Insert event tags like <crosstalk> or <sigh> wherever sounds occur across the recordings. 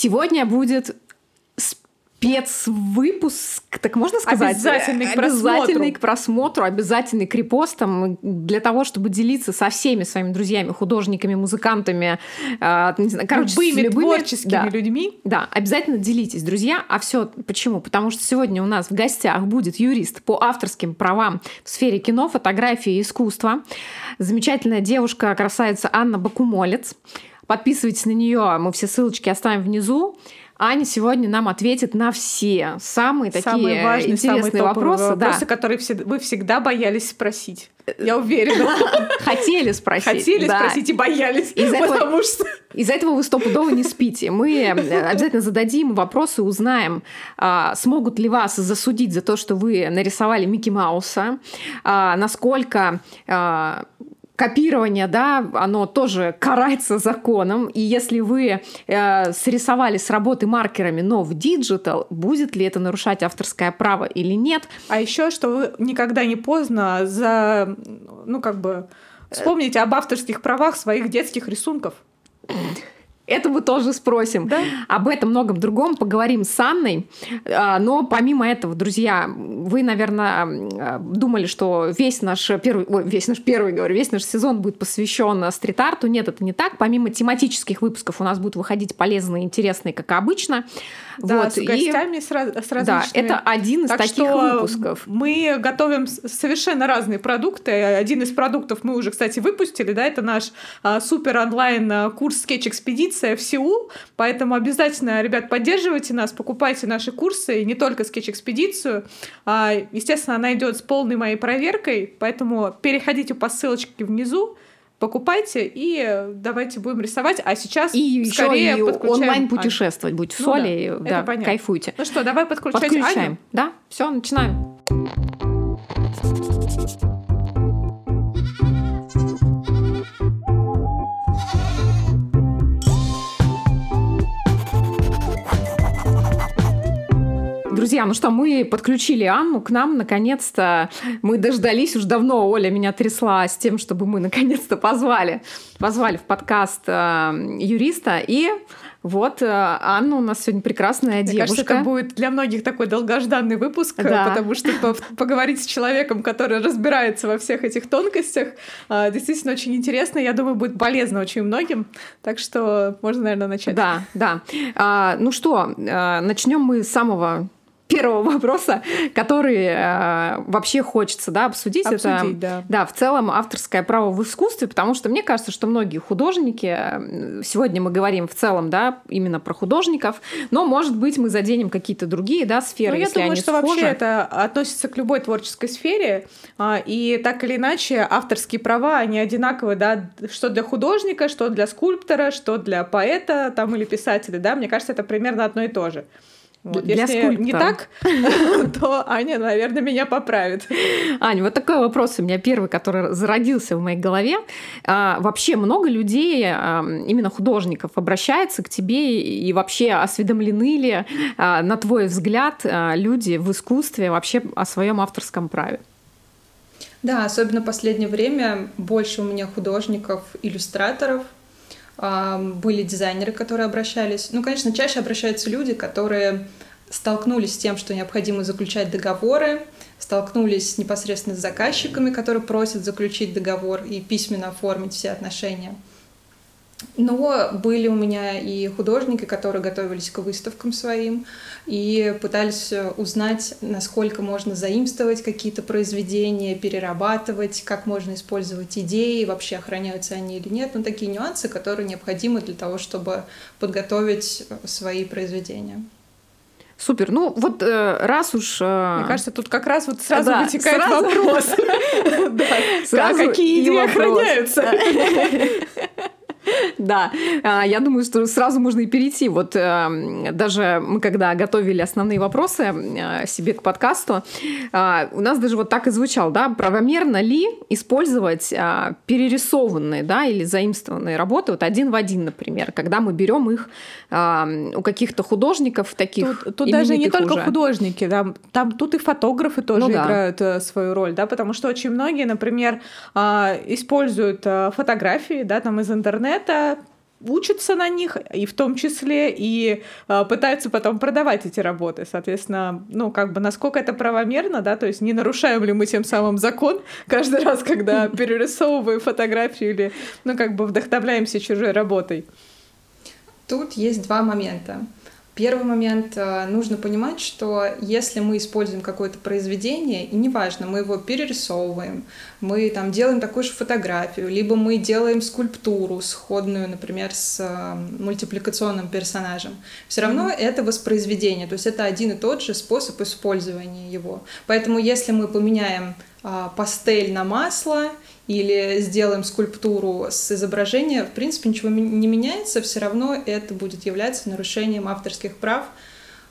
Сегодня будет спецвыпуск, так можно сказать? Обязательный к Обязательный к просмотру, обязательный к репостам для того, чтобы делиться со всеми своими друзьями, художниками, музыкантами, э, знаю, короче, любыми, любыми творческими да. людьми. Да, обязательно делитесь, друзья. А все почему? Потому что сегодня у нас в гостях будет юрист по авторским правам в сфере кино, фотографии и искусства. Замечательная девушка, красавица Анна Бакумолец. Подписывайтесь на нее, мы все ссылочки оставим внизу. Аня сегодня нам ответит на все самые такие самые важные, интересные самые вопросы, вопросы, да. которые все, вы всегда боялись спросить. Я уверена. <laughs> Хотели спросить. Хотели да. спросить и боялись, этого- потому что... Из-за этого вы стопудово не спите. Мы э, обязательно зададим вопросы, узнаем, а, смогут ли вас засудить за то, что вы нарисовали Микки Мауса, а, насколько а, копирование, да, оно тоже карается законом. И если вы э, срисовали с работы маркерами, но в digital, будет ли это нарушать авторское право или нет? А еще, что никогда не поздно за, ну как бы, вспомните об авторских правах своих детских рисунков. Это мы тоже спросим. Да. Об этом многом другом поговорим с Анной. А, Но помимо этого, друзья, вы, наверное, думали, что весь наш первый, ой, весь наш первый, говорю, весь наш сезон будет посвящен стрит-арту. Нет, это не так. Помимо тематических выпусков у нас будут выходить полезные, интересные, как обычно. Да, Вот, с и- гостями, с, раз- с различными. Да, это один из Так таких что выпусков. Мы готовим совершенно разные продукты. Один из продуктов мы уже, кстати, выпустили, да, это наш а, супер онлайн а, курс Sketch Экспедиция в Сеул. Поэтому обязательно, ребят, поддерживайте нас, покупайте наши курсы, и не только Sketch Экспедицию. А, естественно, она идет с полной моей проверкой, поэтому переходите по ссылочке внизу. Покупайте и давайте будем рисовать. А сейчас И еще скорее и подключаем онлайн путешествовать будь в Ну соли, да, да, понятно. кайфуйте. Ну что, давай подключать Подключаем. Аню. Да, все, начинаем. Друзья, ну что, мы подключили Анну к нам, наконец-то. Мы дождались, уж давно Оля меня трясла с тем, чтобы мы наконец-то позвали, позвали в подкаст э, юриста. И вот э, Анна у нас сегодня прекрасная Мне девушка. кажется, это будет для многих такой долгожданный выпуск, Да. потому что по- поговорить с человеком, который разбирается во всех этих тонкостях, а, действительно очень интересно. Я думаю, будет полезно очень многим. Так что можно, наверное, начать. Да, да. А, ну что, начнем мы с самого первого вопроса, который э, вообще хочется да, обсудить. Обсудить, это, да. в целом авторское право в искусстве, потому что мне кажется, что многие художники, э, сегодня мы говорим в целом, да, именно про художников, но, может быть, мы заденем какие-то другие, да, сферы, Ну, я если думаю, они что схожи. вообще это относится к любой творческой сфере, а, и так или иначе авторские права, они одинаковые, да, что для художника, что для скульптора, что для поэта там, или писателя, да, мне кажется, это примерно одно и то же. Вот. Для Если не скульптора. так, <laughs> то Аня, наверное, меня поправит. Аня, вот такой вопрос у меня первый, который зародился в моей голове. А, вообще много людей, а, именно художников, обращается к тебе и вообще осведомлены ли, а, на твой взгляд, а, люди в искусстве вообще о своем авторском праве? Да, особенно в последнее время больше у меня художников, иллюстраторов, были дизайнеры, которые обращались. Ну, конечно, чаще обращаются люди, которые столкнулись с тем, что необходимо заключать договоры, столкнулись непосредственно с заказчиками, которые просят заключить договор и письменно оформить все отношения. Но были у меня и художники, которые готовились к выставкам своим и пытались узнать, насколько можно заимствовать какие-то произведения, перерабатывать, как можно использовать идеи, вообще охраняются они или нет. Ну, такие нюансы, которые необходимы для того, чтобы подготовить свои произведения. Супер. Ну вот э, раз уж... э, Мне кажется, тут как раз вот сразу Да, вытекает сразу. вопрос. <laughs> Какие идеи охраняются? <laughs> <laughs> Да, А, я думаю, что сразу можно и перейти. Вот э, даже мы когда готовили основные вопросы э, себе к подкасту, э, у нас даже вот так и звучал, да, правомерно ли использовать э, перерисованные, да, или заимствованные работы, вот один в один, например, когда мы берем их э, у каких-то художников таких Тут, тут даже не только уже. художники, да, там тут и фотографы тоже Ну да. играют э, свою роль, да, потому что очень многие, например, а, используют а, фотографии, да, там из интернета, учатся на них, и в том числе и э, пытаются потом продавать эти работы. Соответственно, ну, как бы насколько это правомерно, да, то есть не нарушаем ли мы тем самым закон каждый раз, когда <laughs> перерисовываем фотографию или, ну, как бы вдохновляемся чужой работой. Тут есть два момента. Первый момент, э, нужно понимать, что если мы используем какое-то произведение, и неважно, мы его перерисовываем, мы там делаем такую же фотографию, либо мы делаем скульптуру сходную, например, с э, мультипликационным персонажем, все равно mm-hmm. это воспроизведение, то есть это один и тот же способ использования его. Поэтому если мы поменяем а, пастель на масло или сделаем скульптуру с изображения, в принципе, ничего не меняется, все равно это будет являться нарушением авторских прав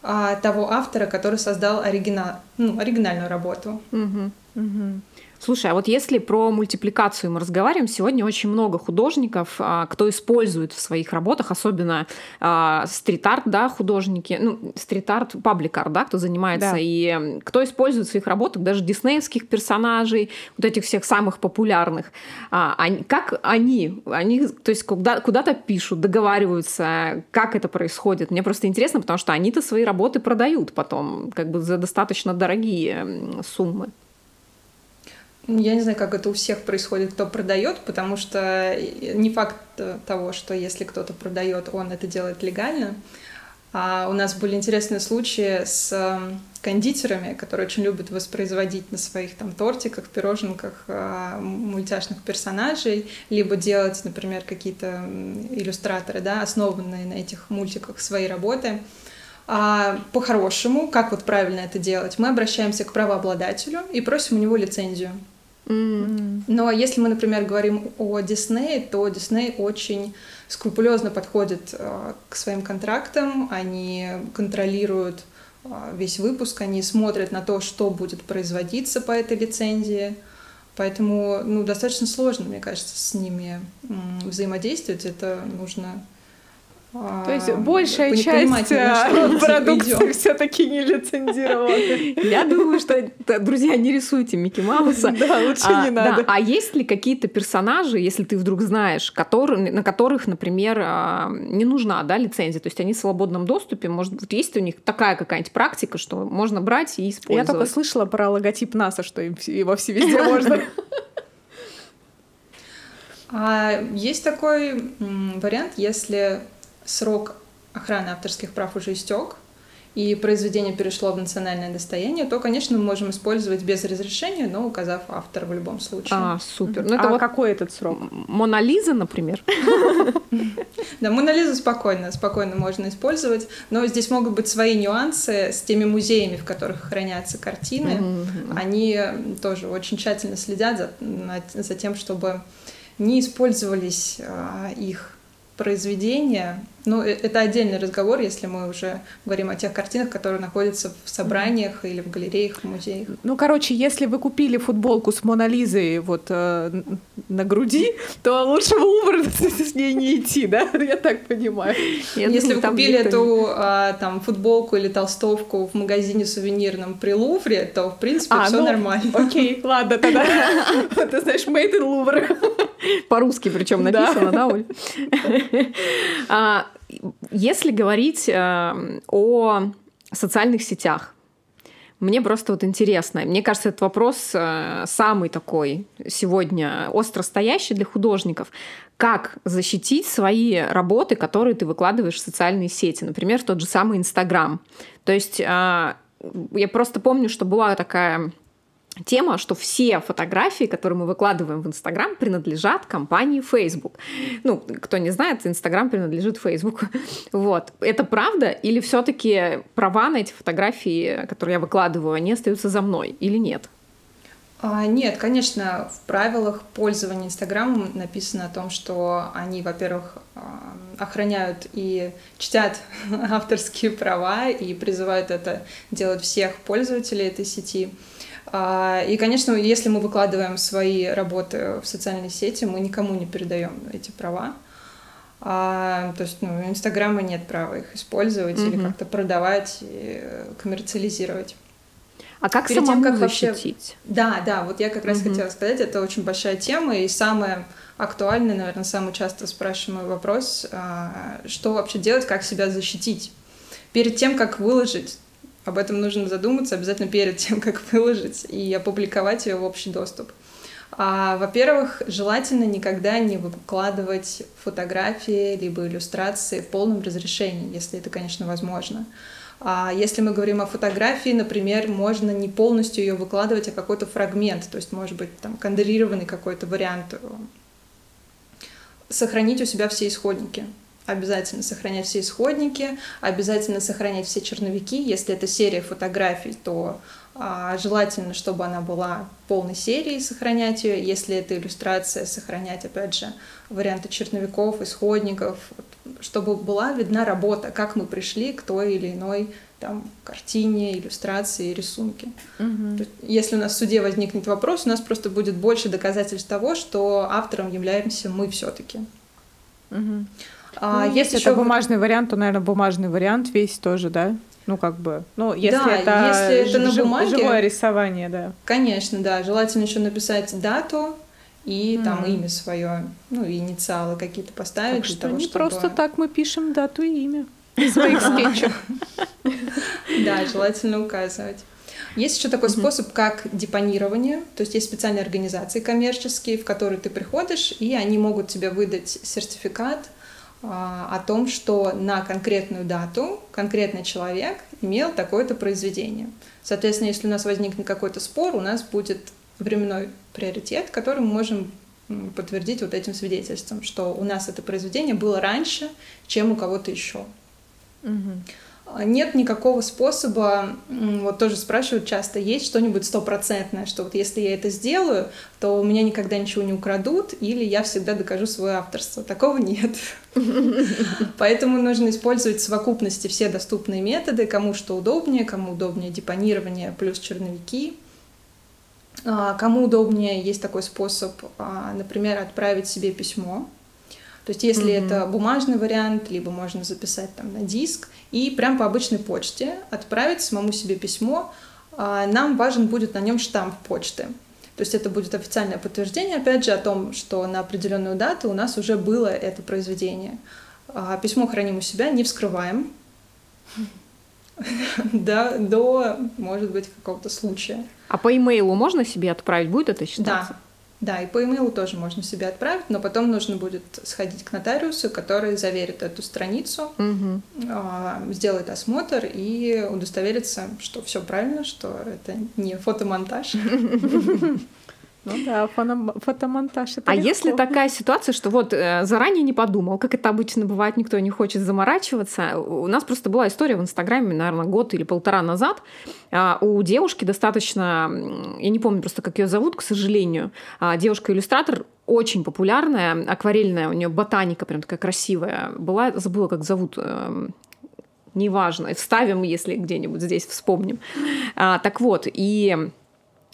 а, того автора, который создал оригинал, ну, оригинальную работу. Угу. Угу. Слушай, а вот если про мультипликацию мы разговариваем, сегодня очень много художников, а, кто использует в своих работах, особенно а, стрит-арт, да, художники, ну, стрит-арт, паблик-арт, да, кто занимается, да. и кто использует в своих работах даже диснеевских персонажей, вот этих всех самых популярных. А, они, как они, они, то есть куда, куда-то пишут, договариваются, как это происходит. Мне просто интересно, потому что они-то свои работы продают потом, как бы за достаточно дорогие суммы. Я не знаю, как это у всех происходит, кто продает, потому что не факт того, что если кто-то продает, он это делает легально. А у нас были интересные случаи с эм, кондитерами, которые очень любят воспроизводить на своих там тортиках, пироженках э, мультяшных персонажей, либо делать, например, какие-то иллюстраторы, да, основанные на этих мультиках свои работы. А по-хорошему, как вот правильно это делать? Мы обращаемся к правообладателю и просим у него лицензию. Но если мы, например, говорим о Диснее, то Дисней очень скрупулезно подходит э, к своим контрактам, они контролируют э, весь выпуск, они смотрят на то, что будет производиться по этой лицензии. Поэтому ну, достаточно сложно, мне кажется, с ними взаимодействовать. Это нужно то есть большая часть э, продукции все-таки не лицензирована. Я думаю, что, друзья, не рисуйте Микки Мауса. Да, лучше а, не надо. А есть ли какие-то персонажи, если ты вдруг знаешь, на которых, например, а, не нужна да, лицензия, то есть они в свободном доступе, может быть, есть у них такая какая-нибудь практика, что можно брать и использовать? Я только слышала про логотип НАСА, что его все везде можно. <laughs> А есть такой вариант, если срок охраны авторских прав уже истек, и произведение перешло в национальное достояние, то, конечно, мы можем использовать без разрешения, но указав автора в любом случае. А, супер. Ну, это а вот какой этот срок? Монолиза, например? <laughs> Да, Монолизу спокойно, спокойно можно использовать, но здесь могут быть свои нюансы с теми музеями, в которых хранятся картины. Они тоже очень тщательно следят за, тем, чтобы не использовались а, их произведения. Ну, э, это отдельный разговор, если мы уже говорим о тех картинах, которые находятся в собраниях или в галереях, в музеях. Ну, короче, если вы купили футболку с Монолизой вот э, на груди, то лучше в Лувр с ней не идти, да? <laughs> Я так понимаю. Я если думаю, вы купили эту а, там футболку или толстовку в магазине сувенирном при Лувре, то, в принципе, а, все ну, нормально. Окей, <laughs> ладно, тогда <laughs> ты знаешь, made in Louvre. По-русски причем написано, да, Оль? Если говорить э, о социальных сетях, мне просто вот интересно. Мне кажется, этот вопрос э, самый такой сегодня остро стоящий для художников. Как защитить свои работы, которые ты выкладываешь в социальные сети? Например, тот же самый Инстаграм. То есть э, я просто помню, что была такая тема, что все фотографии, которые мы выкладываем в Инстаграм, принадлежат компании Facebook. Ну, кто не знает, Инстаграм принадлежит Facebook. <laughs> Вот. Это правда? Или все таки права на эти фотографии, которые я выкладываю, они остаются за мной или нет? А, нет, конечно, в правилах пользования Инстаграмом написано о том, что они, во-первых, а, охраняют и чтят <laughs> авторские права и призывают это делать всех пользователей этой сети. А, и, конечно, если мы выкладываем свои работы в социальные сети, мы никому не передаем эти права. А, то есть, ну, у Инстаграма нет права их использовать mm-hmm. или как-то продавать и коммерциализировать. А как Перед самому тем, как защитить? Вообще... Да, да, вот я как раз mm-hmm. хотела сказать, это очень большая тема, и самое актуальный, наверное, самый часто спрашиваемый вопрос, а, что вообще делать, как себя защитить. Перед тем, как выложить, об этом нужно задуматься обязательно перед тем, <laughs> как выложить и опубликовать ее в общий доступ. А, во-первых, желательно никогда не выкладывать фотографии либо иллюстрации в полном разрешении, если это, конечно, возможно. А если мы говорим о фотографии, например, можно не полностью ее выкладывать, а какой-то фрагмент, то есть, может быть, там кондрированный какой-то вариант. Сохранить у себя все исходники. Обязательно сохранять все исходники, обязательно сохранять все черновики. Если это серия фотографий, то а, желательно, чтобы она была полной серией, сохранять ее. Если это иллюстрация, сохранять, опять же, варианты черновиков, исходников, чтобы была видна работа, как мы пришли к той или иной там, картине, иллюстрации, рисунке. Угу. Если у нас в суде возникнет вопрос, у нас просто будет больше доказательств того, что автором являемся мы все-таки. Угу. А, ну, если это бумажный вариант, то, наверное, бумажный вариант весь тоже, да? Ну, как бы, ну, если да, это, если это на бумаге, живое рисование, да. Конечно, да. Желательно еще написать дату и mm. там имя свое, ну, инициалы какие-то поставить. Так что того, не чтобы... просто так мы пишем дату и имя <laughs> своих скетчев. Да, желательно указывать. Есть еще такой способ, как депонирование. То есть есть специальные организации коммерческие, в которые ты приходишь, и они могут тебе выдать сертификат о том, что на конкретную дату конкретный человек имел такое-то произведение. Соответственно, если у нас возникнет какой-то спор, у нас будет временной приоритет, который мы можем подтвердить вот этим свидетельством, что у нас это произведение было раньше, чем у кого-то еще. Угу. А, нет никакого способа, вот тоже спрашивают часто, есть что-нибудь стопроцентное, что вот если я это сделаю, то у меня никогда ничего не украдут, или я всегда докажу свое авторство. Такого нет. <laughs> Поэтому нужно использовать в совокупности все доступные методы, кому что удобнее, кому удобнее депонирование плюс черновики, а, кому удобнее есть такой способ, а, например, отправить себе письмо, то есть, если mm-hmm. это бумажный вариант, либо можно записать там на диск и прям по обычной почте отправить самому себе письмо. А, нам важен будет на нем штамп почты. То есть это будет официальное подтверждение, опять же, о том, что на определенную дату у нас уже было это произведение. А, письмо храним у себя, не вскрываем <laughs> до, до, может быть, какого-то случая. А по имейлу можно себе отправить? Будет это считаться? Да, да, и по имейлу тоже можно себе отправить, но потом нужно будет сходить к нотариусу, который заверит эту страницу, угу. сделает осмотр и удостоверится, что все правильно, что это не фотомонтаж. <laughs> Ну да, фотомонтаж это А легко. если такая ситуация, что вот э, заранее не подумал, как это обычно бывает, никто не хочет заморачиваться. У нас просто была история в Инстаграме, наверное, год или полтора назад. А, у девушки достаточно, я не помню просто, как ее зовут, к сожалению, а, девушка-иллюстратор очень популярная, акварельная, у нее ботаника прям такая красивая была, забыла, как зовут, эм, неважно, вставим, если где-нибудь здесь вспомним. А, так вот, и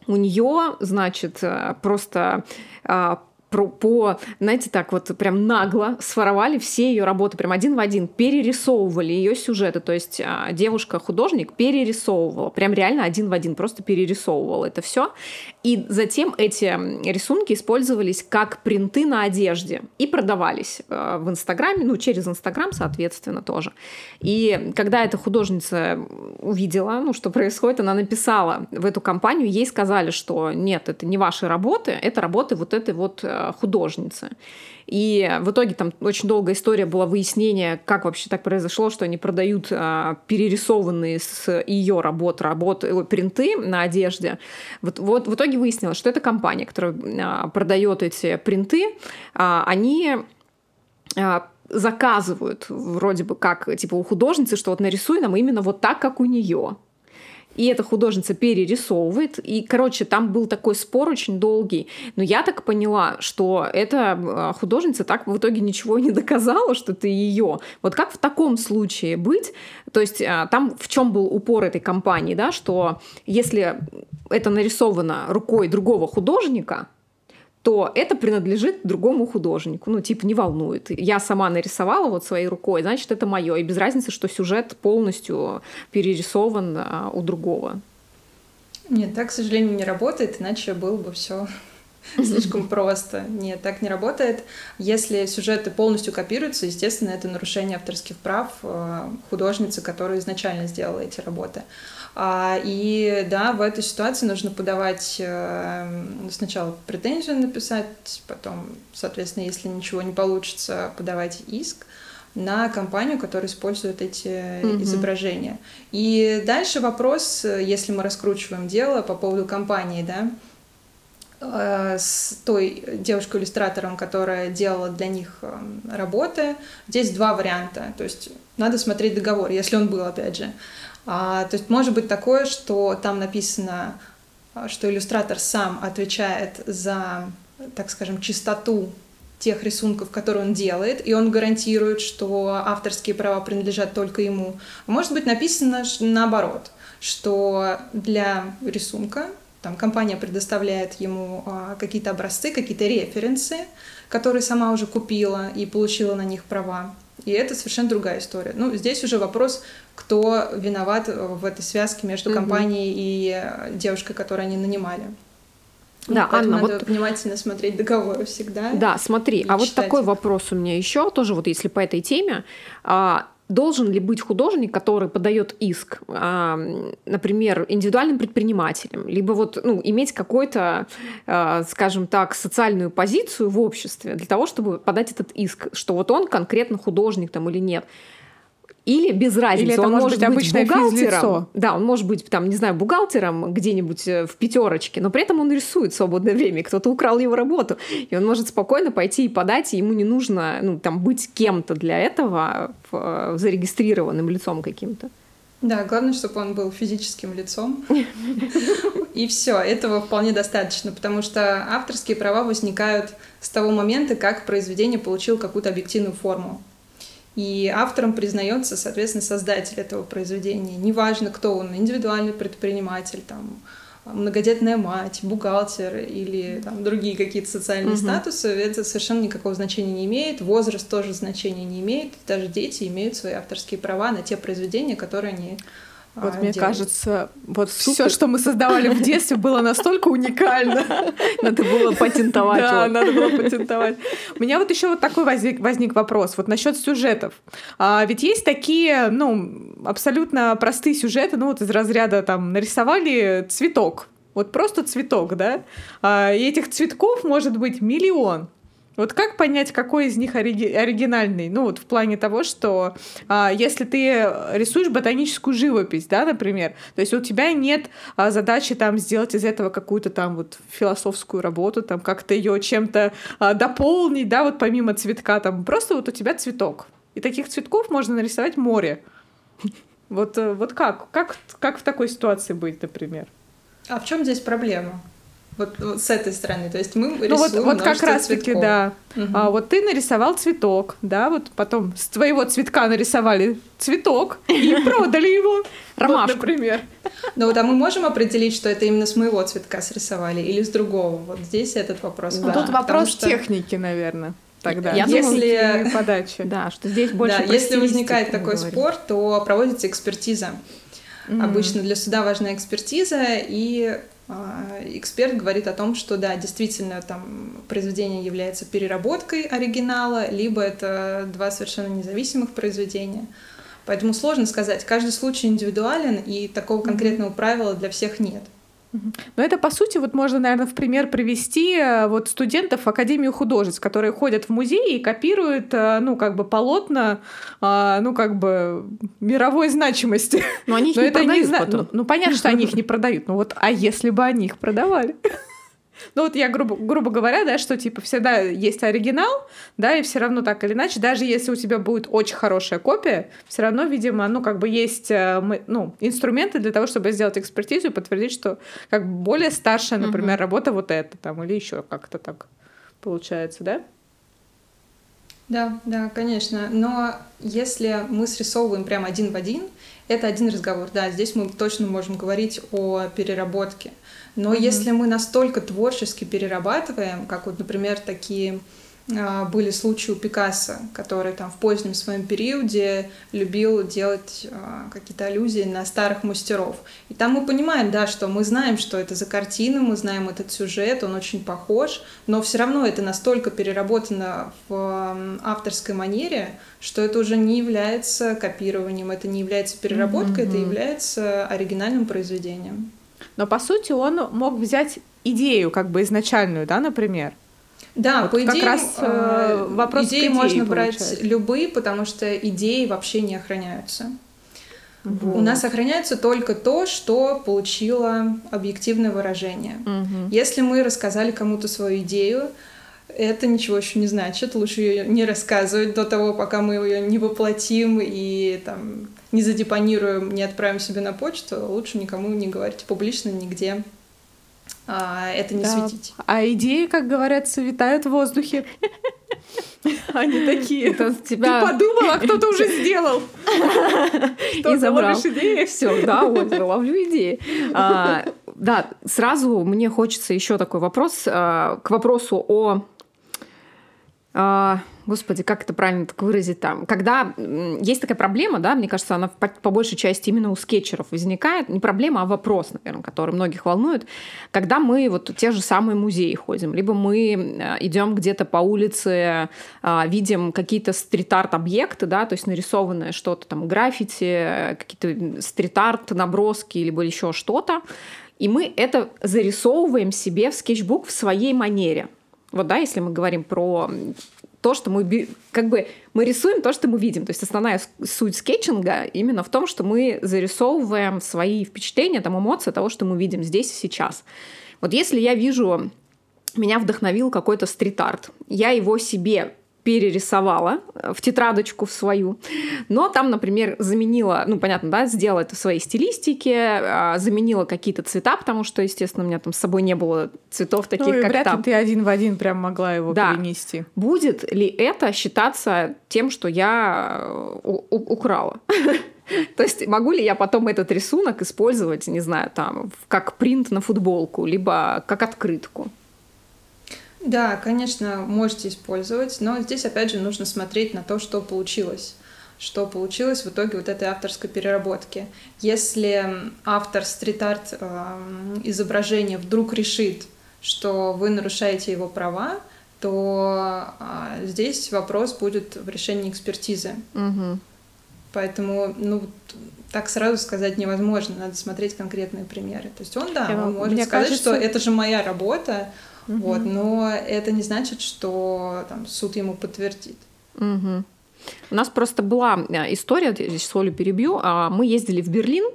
у нее, значит, э, просто а, про, по, знаете, так вот прям нагло своровали все ее работы, прям один в один, перерисовывали ее сюжеты. То есть а, девушка-художник перерисовывала, прям реально один в один, просто перерисовывала это все. И затем эти рисунки использовались как принты на одежде и продавались а, в Инстаграме, ну, через Инстаграм, соответственно, тоже. И когда эта художница увидела, ну, что происходит, она написала в эту компанию, ей сказали, что нет, это не ваши работы, это работы вот этой вот а, художницы. И в итоге там очень долгая история была выяснение, как вообще так произошло, что они продают а, перерисованные с ее работ, работ, э, принты на одежде. Вот, вот в итоге выяснилось, что эта компания, которая а, продает эти принты, а, они а, заказывают вроде бы как типа у художницы, что вот нарисуй нам именно вот так, как у нее и эта художница перерисовывает. И, короче, там был такой спор очень долгий. Но я так поняла, что эта а, художница так в итоге ничего не доказала, что это ее. Вот как в таком случае быть? То есть а, там в чем был упор этой компании, да, что если это нарисовано рукой другого художника, то это принадлежит другому художнику. Ну, типа, не волнует. Я сама нарисовала вот своей рукой, значит, это мое. И без разницы, что сюжет полностью перерисован а, у другого. Нет, так, к сожалению, не работает, иначе было бы все слишком просто. Нет, так не работает. Если сюжеты полностью копируются, естественно, это нарушение авторских прав э, художницы, которая изначально сделала эти работы. А, и да, в этой ситуации нужно подавать э, сначала претензию написать, потом, соответственно, если ничего не получится, подавать иск на компанию, которая использует эти mm-hmm. изображения. И дальше вопрос, если мы раскручиваем дело по поводу компании, да, э, с той девушкой-иллюстратором, которая делала для них э, работы. Здесь два варианта. То есть надо смотреть договор, если он был, опять же. А, то есть может быть такое, что там написано, а, что иллюстратор сам отвечает за, так скажем, чистоту тех рисунков, которые он делает, и он гарантирует, что авторские права принадлежат только ему. Может быть написано наоборот, что для рисунка там компания предоставляет ему а, какие-то образцы, какие-то референсы, которые сама уже купила и получила на них права. И это совершенно другая история. Ну, здесь уже вопрос, кто виноват в этой связке между mm-hmm. компанией и девушкой, которую они нанимали. Да, ну, Анна, надо вот внимательно смотреть договоры всегда. Да, смотри, а вот такой вопрос у меня еще тоже вот если по этой теме. А, должен ли быть художник, который подает иск, а, например, индивидуальным предпринимателем, либо вот ну, иметь какой-то, а, скажем так, социальную позицию в обществе для того, чтобы подать этот иск, что вот он конкретно художник там или нет. Или без разницы, Или это он может быть, быть бухгалтером. Да, он может быть, там, не знаю, бухгалтером где-нибудь э, в пятерочке, но при этом он рисует в свободное время, кто-то украл его работу. И он может спокойно пойти и подать, и ему не нужно ну, там, быть кем-то для этого, э, зарегистрированным лицом каким-то. Да, главное, чтобы он был физическим лицом. <laughs> И все, этого вполне достаточно, потому что авторские права возникают с того момента, как произведение получило какую-то объективную форму. И автором признается, соответственно, создатель этого произведения. Неважно, кто он, индивидуальный предприниматель, там, многодетная мать, бухгалтер или там, другие какие-то социальные угу. статусы, это совершенно никакого значения не имеет. Возраст тоже значения не имеет. Даже дети имеют свои авторские права на те произведения, которые они вот а, мне делать. кажется, вот все, что мы создавали в детстве, было настолько уникально. <laughs> Надо было патентовать. Да, надо было патентовать. У меня вот еще вот такой возник, возник вопрос вот насчет сюжетов. А, ведь есть такие, ну, абсолютно простые сюжеты, ну вот из разряда там нарисовали цветок, вот просто цветок, да, а, и этих цветков может быть миллион. Вот как понять, какой из них ориги- оригинальный? Ну, вот в плане того, что а, если ты рисуешь ботаническую живопись, да, например, то есть у тебя нет а, задачи там сделать из этого какую-то там вот философскую работу, там как-то ее чем-то а, дополнить, да, вот помимо цветка, там просто вот у тебя цветок. И таких цветков можно нарисовать море. Вот, э, вот как? как? Как в такой ситуации быть, например? А в чем здесь проблема? Вот, вот с этой стороны. То есть мы ну, рисуем вот, вот как раз таки, да. Угу. А, вот ты нарисовал цветок, да, вот потом с твоего цветка нарисовали цветок и <laughs> продали его. Ромашку. например. Ну вот, а мы можем определить, что это именно с моего цветка срисовали или с другого? Вот здесь этот вопрос. Ну, тут вопрос что... техники, наверное тогда. Я если думаю, подачи. <laughs> Да, что здесь больше. Да, если возникает такой спор, то проводится экспертиза. Mm-hmm. Обычно для суда важна экспертиза, и эксперт говорит о том, что да, действительно там произведение является переработкой оригинала, либо это два совершенно независимых произведения. Поэтому сложно сказать. Каждый случай индивидуален, и такого конкретного правила для всех нет. Но это, по сути, вот можно, наверное, в пример привести э, вот студентов в Академию художеств, которые ходят в музей и копируют, э, ну, как бы полотна, а, ну, как бы мировой значимости. Но они их <laughs> но не продают не, потом. Ну, ну, понятно, что они их не <laughs> продают. Но вот, а если бы они их продавали? Ну вот я грубо, грубо говоря, да, что типа всегда есть оригинал, да, и все равно так или иначе, даже если у тебя будет очень хорошая копия, все равно, видимо, ну как бы есть э, ну, инструменты для того, чтобы сделать экспертизу и подтвердить, что как более старшая, например, угу. работа вот эта там или еще как-то так получается, да? Да, да, конечно. Но если мы срисовываем прямо один в один, это один разговор. Да, здесь мы точно можем говорить о переработке. Но mm-hmm. если мы настолько творчески перерабатываем, как вот, например, такие а, были случаи у Пикассо, который там в позднем своем периоде любил делать а, какие-то аллюзии на старых мастеров. И там мы понимаем, да, что мы знаем, что это за картина, мы знаем этот сюжет, он очень похож, но все равно это настолько переработано в авторской манере, что это уже не является копированием, это не является переработкой, mm-hmm. это является оригинальным произведением. Но по сути он мог взять идею как бы изначальную, да, например, да, вот по идее, раз, э, э вопрос идеи можно брать любые, потому что идеи вообще не охраняются. Вот. У нас охраняется только то, что получило объективное выражение. Угу. Если мы рассказали кому-то свою идею, это ничего еще не значит. Лучше ее не рассказывать до того, пока мы ее не воплотим и там не задепонируем, не отправим себе на почту. Лучше никому не говорить публично нигде а, это не да. светить. А идеи, как говорят, витают в воздухе. Они такие. Ты подумала, кто-то уже сделал. И забрал. идеи? Все, да, вот, ловлю идеи. А, да, сразу мне хочется еще такой вопрос а, к вопросу о господи, как это правильно так выразить там, когда есть такая проблема, да, мне кажется, она по, большей части именно у скетчеров возникает, не проблема, а вопрос, наверное, который многих волнует, когда мы вот те же самые музеи ходим, либо мы э, идем где-то по улице, а, видим какие-то стрит-арт объекты, да, то есть нарисованное что-то там, граффити, какие-то стрит-арт наброски, либо еще что-то, и мы это зарисовываем себе в скетчбук в своей манере. Вот, да, если мы говорим про то, что мы как бы мы рисуем то, что мы видим. То есть основная суть скетчинга именно в том, что мы зарисовываем свои впечатления, там, эмоции того, что мы видим здесь и сейчас. Вот если я вижу, меня вдохновил какой-то стрит-арт, я его себе перерисовала в тетрадочку в свою. Но там, например, заменила, ну, понятно, да, сделала это в своей стилистике, а, заменила какие-то цвета, потому что, естественно, у меня там с собой не было цветов таких, ну, и как вряд там. ли ты один в один прям могла его да. перенести. Будет ли это считаться тем, что я э, украла? <laughs> То есть могу ли я потом этот рисунок использовать, не знаю, там, как принт на футболку, либо как открытку? Да, конечно, можете использовать, но здесь, опять же, нужно смотреть на то, что получилось что получилось в итоге вот этой авторской переработки. Если автор стрит-арт э, изображения вдруг решит, что вы нарушаете его права, то э, здесь вопрос будет в решении экспертизы. Угу. Поэтому, ну, так сразу сказать невозможно, надо смотреть конкретные примеры. То есть он, да, Я он может сказать, кажется... что это же моя работа, Угу. Вот, но это не значит, что там, суд ему подтвердит. Угу. У нас просто была э, история, здесь солю перебью. А, мы ездили в Берлин,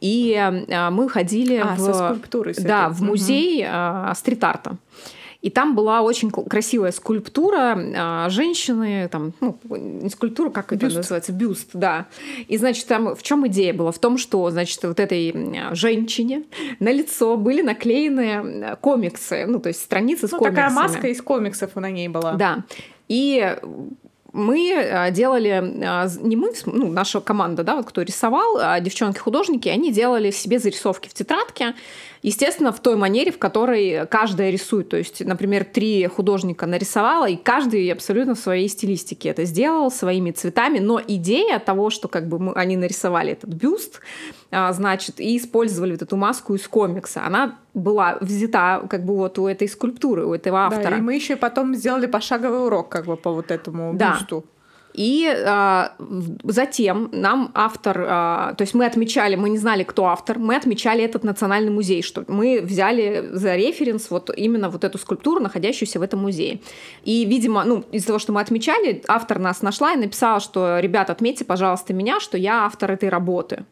и а, мы ходили а, в, со скульптурой, да, в музей угу. стрит-арта. И там была очень красивая скульптура а, женщины, там, ну, не скульптура, как бюст. это называется, бюст, да. И, значит, там в чем идея была? В том, что, значит, вот этой женщине на лицо были наклеены комиксы, ну, то есть страницы с ну, комиксами. такая маска из комиксов на ней была. Да. И мы а, делали, а, не мы, ну, наша команда, да, вот кто рисовал, а девчонки-художники, они делали себе зарисовки в тетрадке, естественно, в той манере, в которой каждая рисует. То есть, например, три художника нарисовала, и каждый абсолютно в своей стилистике это сделал, своими цветами, но идея того, что как бы мы, они нарисовали этот бюст, значит, и использовали вот эту маску из комикса, она была взята как бы вот у этой скульптуры, у этого автора. Да, и мы еще потом сделали пошаговый урок как бы по вот этому да. бюсту. И а, затем нам автор, а, то есть мы отмечали, мы не знали, кто автор, мы отмечали этот национальный музей, что мы взяли за референс вот именно вот эту скульптуру, находящуюся в этом музее. И, видимо, ну, из-за того, что мы отмечали, автор нас нашла и написала, что, ребят, отметьте, пожалуйста, меня, что я автор этой работы.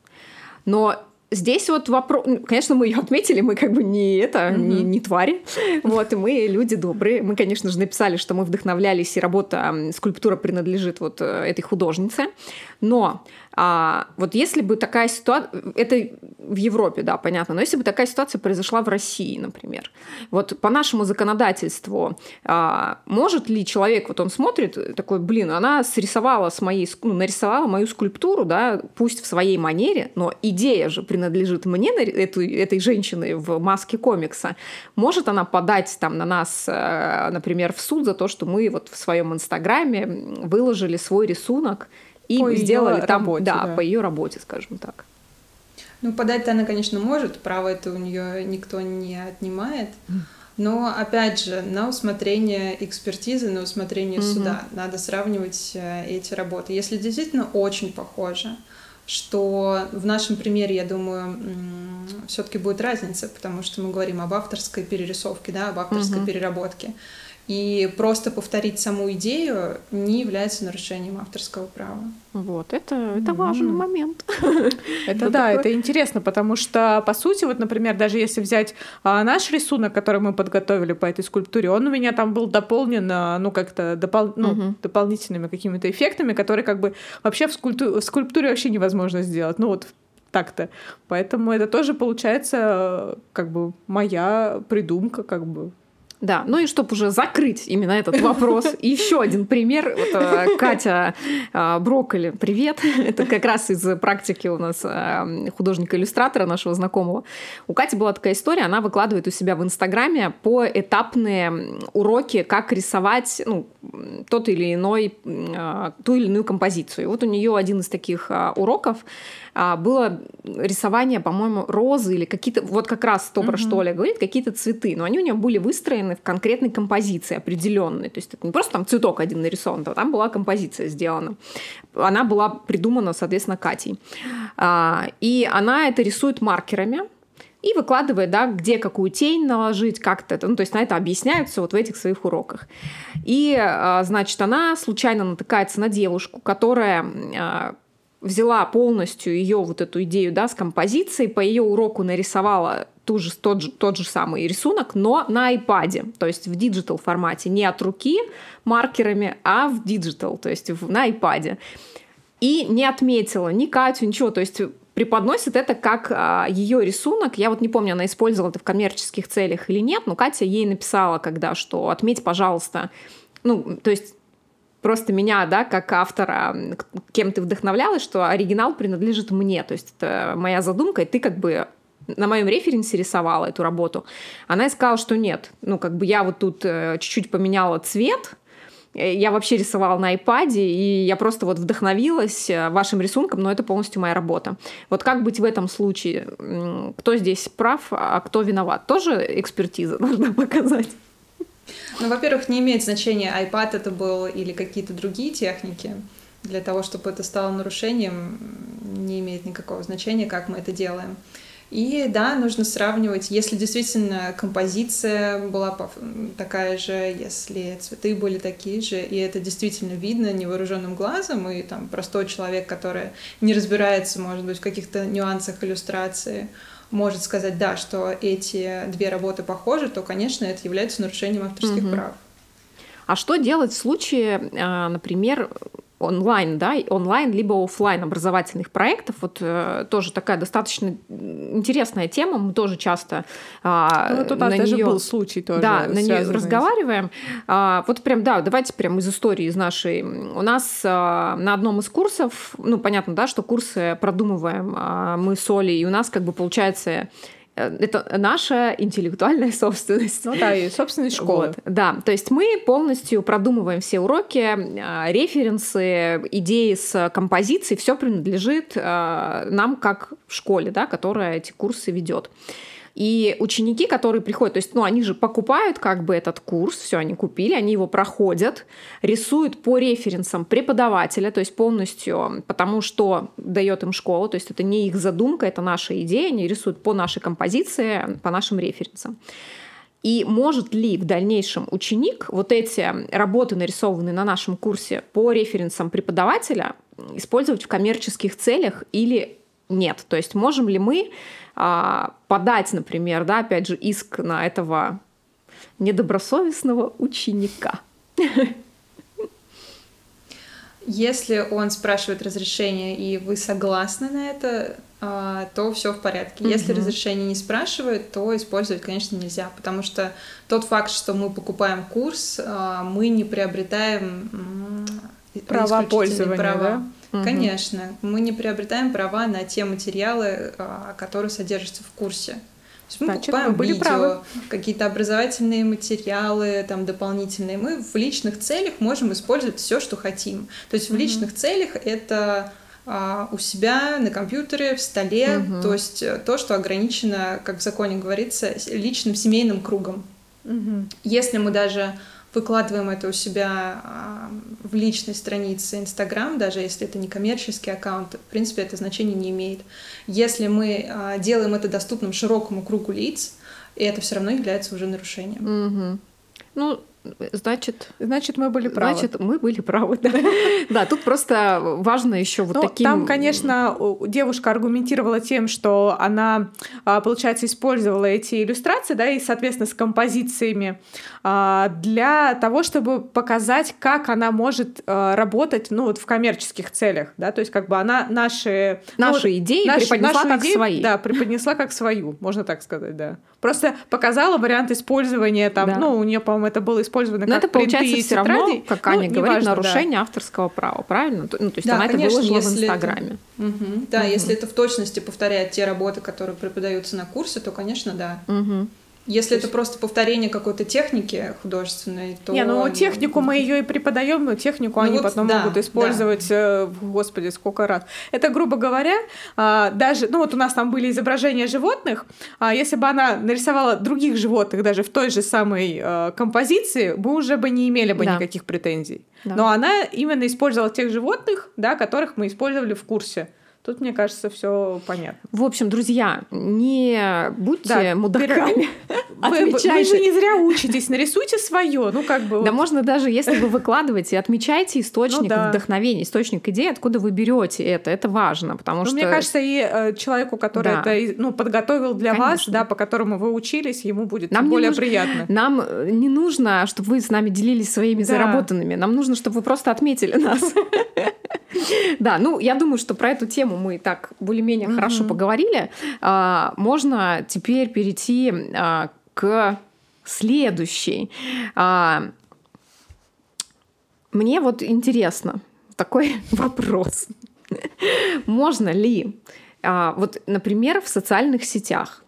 Но Здесь вот вопрос, конечно, мы ее отметили, мы как бы не это, mm-hmm. не, не твари, вот, и мы люди добрые. Мы, конечно же, написали, что мы вдохновлялись, и работа, скульптура принадлежит вот э, этой художнице. Но А вот если бы такая ситуация, это в Европе, да, понятно, но если бы такая ситуация произошла в России, например, вот по нашему законодательству, а, может ли человек, вот он смотрит, такой, блин, она срисовала с моей, ну, нарисовала мою скульптуру, да, пусть в своей манере, но идея же принадлежит мне, эту, этой женщины в маске комикса. Может она подать там на нас, э, например, в суд за то, что мы вот в своем инстаграме выложили свой рисунок, и по сделали там, работе, да, да, по ее работе, скажем так. Ну, подать-то она, конечно, может, право это у нее никто не отнимает. Но, опять же, на усмотрение экспертизы, на усмотрение угу. суда надо сравнивать э, эти работы. Если действительно очень похоже, что в нашем примере, я думаю, все-таки будет разница, потому что мы говорим об авторской перерисовке, да, об авторской угу. переработке. И просто повторить саму идею не является нарушением авторского права. Вот, это, это важный момент. Это да, это интересно, потому что, по сути, вот, например, даже если взять а, наш рисунок, который мы подготовили по этой скульптуре, он у меня там был дополнен, а, ну, как-то допол ну, дополнительными какими-то эффектами, которые как бы вообще в, скульпту в скульптуре вообще невозможно сделать. Ну, вот так-то. Поэтому это тоже получается как бы моя придумка, как бы да, ну и чтобы уже закрыть именно этот вопрос, <laughs> еще один пример. Вот, э, Катя э, Брокколи, привет. <laughs> Это как раз из практики у нас э, художника-иллюстратора нашего знакомого. У Кати была такая история, она выкладывает у себя в Инстаграме по этапные уроки, как рисовать ну, тот или иной, ту или иную композицию. И вот у нее один из таких уроков было рисование, по-моему, розы или какие-то, вот как раз то, про что Оля говорит, какие-то цветы, но они у нее были выстроены в конкретной композиции определенной. То есть это не просто там цветок один нарисован, а там была композиция сделана. Она была придумана, соответственно, Катей. А, и она это рисует маркерами, и выкладывает, да, где какую тень наложить, как-то это, ну, то есть на это объясняются вот в этих своих уроках. И, а, значит, она случайно натыкается на девушку, которая взяла полностью ее вот эту идею да, с композицией, по ее уроку нарисовала ту же, тот, же, тот же самый рисунок, но на iPad, то есть в digital формате, не от руки маркерами, а в digital, то есть в, на iPad. И не отметила ни Катю, ничего, то есть преподносит это как а, ее рисунок. Я вот не помню, она использовала это в коммерческих целях или нет, но Катя ей написала, когда, что отметь, пожалуйста, ну, то есть просто меня, да, как автора, кем ты вдохновлялась, что оригинал принадлежит мне. То есть это моя задумка, и ты как бы на моем референсе рисовала эту работу. Она и сказала, что нет. Ну, как бы я вот тут э, чуть-чуть поменяла цвет, э, я вообще рисовала на iPad, и я просто вот вдохновилась э, вашим рисунком, но это полностью моя работа. Вот как быть в этом случае? Кто здесь прав, а кто виноват? Тоже экспертиза <laughs> должна показать. Ну, во-первых, не имеет значения, iPad это был или какие-то другие техники. Для того, чтобы это стало нарушением, не имеет никакого значения, как мы это делаем. И да, нужно сравнивать, если действительно композиция была такая же, если цветы были такие же, и это действительно видно невооруженным глазом, и там простой человек, который не разбирается, может быть, в каких-то нюансах иллюстрации, может сказать, да, что эти две работы похожи, то, конечно, это является нарушением авторских угу. прав. А что делать в случае, а, например, онлайн, да, онлайн либо офлайн образовательных проектов. Вот э, тоже такая достаточно интересная тема. Мы тоже часто а, ну, тут на даже нее, был случай тоже. Да, на нее разговариваем. А, вот прям, да, давайте прям из истории из нашей. У нас а, на одном из курсов, ну понятно, да, что курсы продумываем а, мы с Олей, и у нас как бы получается Э, это наша интеллектуальная <laughs> собственность. Ну да, и собственность школы. Вот, да, то есть мы полностью продумываем все уроки, э, референсы, идеи с композицией, все принадлежит э, нам как в школе, да, которая эти курсы ведет. И ученики, которые приходят, то есть, ну, они же покупают как бы этот курс, все, они купили, они его проходят, рисуют по референсам преподавателя, то есть полностью потому, что дает им школа, то есть это не их задумка, это наша идея, они рисуют по нашей композиции, по нашим референсам. И может ли в дальнейшем ученик вот эти работы, нарисованные на нашем курсе по референсам преподавателя, использовать в коммерческих целях или нет? То есть можем ли мы а, подать, например, да, опять же, иск на этого недобросовестного ученика. Если он спрашивает разрешение и вы согласны на это, а, то все в порядке. Угу. Если разрешение не спрашивают, то использовать, конечно, нельзя, потому что тот факт, что мы покупаем курс, а, мы не приобретаем права пользования, права. да? Конечно, мы не приобретаем права на те материалы, а, которые содержатся в курсе. То есть мы Значит, покупаем мы были видео, правы. какие-то образовательные материалы, там дополнительные. Мы в личных целях можем использовать все, что хотим. То есть в личных целях это а, у себя на компьютере, в столе, угу. то есть э, то, что ограничено, как в законе говорится, личным семейным кругом. Угу. Если мы даже выкладываем это у себя а, в личной странице Инстаграм, даже если это не коммерческий аккаунт, в принципе, это значение не имеет. Если мы а, делаем это доступным широкому кругу лиц, это все равно является уже нарушением. Угу. Ну, Значит, значит, мы были правы. Значит, мы были правы, да. <laughs> Да, тут просто важно еще вот ну, таким. Там, конечно, девушка аргументировала тем, что она, а, получается, использовала эти иллюстрации, да, и, соответственно, с композициями а, для того, чтобы показать, как она может а, работать, ну, вот в коммерческих целях, да, то есть как бы она наши наши ну, идеи наши, преподнесла нашу как идею, свои, да, преподнесла как свою, можно так сказать, да. Просто показала вариант использования там, да. ну, у нее, по-моему, это было использовано Но как это получается все равно, как ну, Аня говорит, неважно, нарушение да. авторского права, правильно? Ну, то есть да, она конечно, это выложила в Инстаграме. Это... Угу. Да, угу. если это в точности повторяет те работы, которые преподаются на курсе, то, конечно, да. Угу. Если это просто повторение какой-то техники художественной, то... Не, ну технику мы ее и преподаем, но технику ну, они вот, потом да, могут использовать, да. Э, господи, сколько раз. Это, грубо говоря, а, даже, ну вот у нас там были изображения животных, а если бы она нарисовала других животных даже в той же самой э, композиции, мы уже бы не имели бы да. никаких претензий. Да. Но она именно использовала тех животных, да, которых мы использовали в курсе. Тут, мне кажется, все понятно. В общем, друзья, не будьте да, мудаками. <laughs> Вы, вы же не зря учитесь, нарисуйте свое. Ну, как бы. Да, можно даже, если вы выкладываете, отмечайте источник ну, да. вдохновения, источник идеи, откуда вы берете это. Это важно, потому ну, что. Мне кажется, и э, человеку, который да. это ну, подготовил для Конечно. вас, да, по которому вы учились, ему будет нам более нужно, приятно. Нам э, не нужно, чтобы вы с нами делились своими да. заработанными. Нам нужно, чтобы вы просто отметили нас. <laughs> Да, ну я думаю, что про эту тему мы так более-менее хорошо поговорили. А, можно теперь перейти а, к следующей. А, мне вот интересно такой <laughs> вопрос. Можно ли, а, вот, например, в социальных сетях,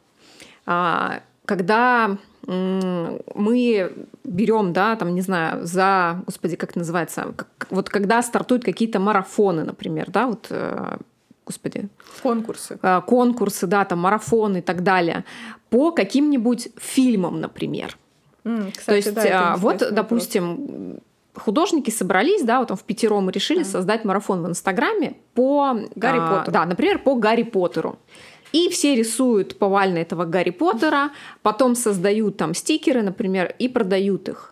а, когда мы берем, да, там, не знаю, за, господи, как называется, как, вот когда стартуют какие-то марафоны, например, да, вот, э, господи. Конкурсы. Э, конкурсы, да, там, марафоны и так далее, по каким-нибудь фильмам, например. Mm, кстати, То есть, да, э, вот, вопрос. допустим, художники собрались, да, вот там в пятером и решили mm. создать марафон в Инстаграме по... Гарри а, Поттеру. Да, например, по Гарри Поттеру. И все рисуют повально этого Гарри Поттера, потом создают там стикеры, например, и продают их.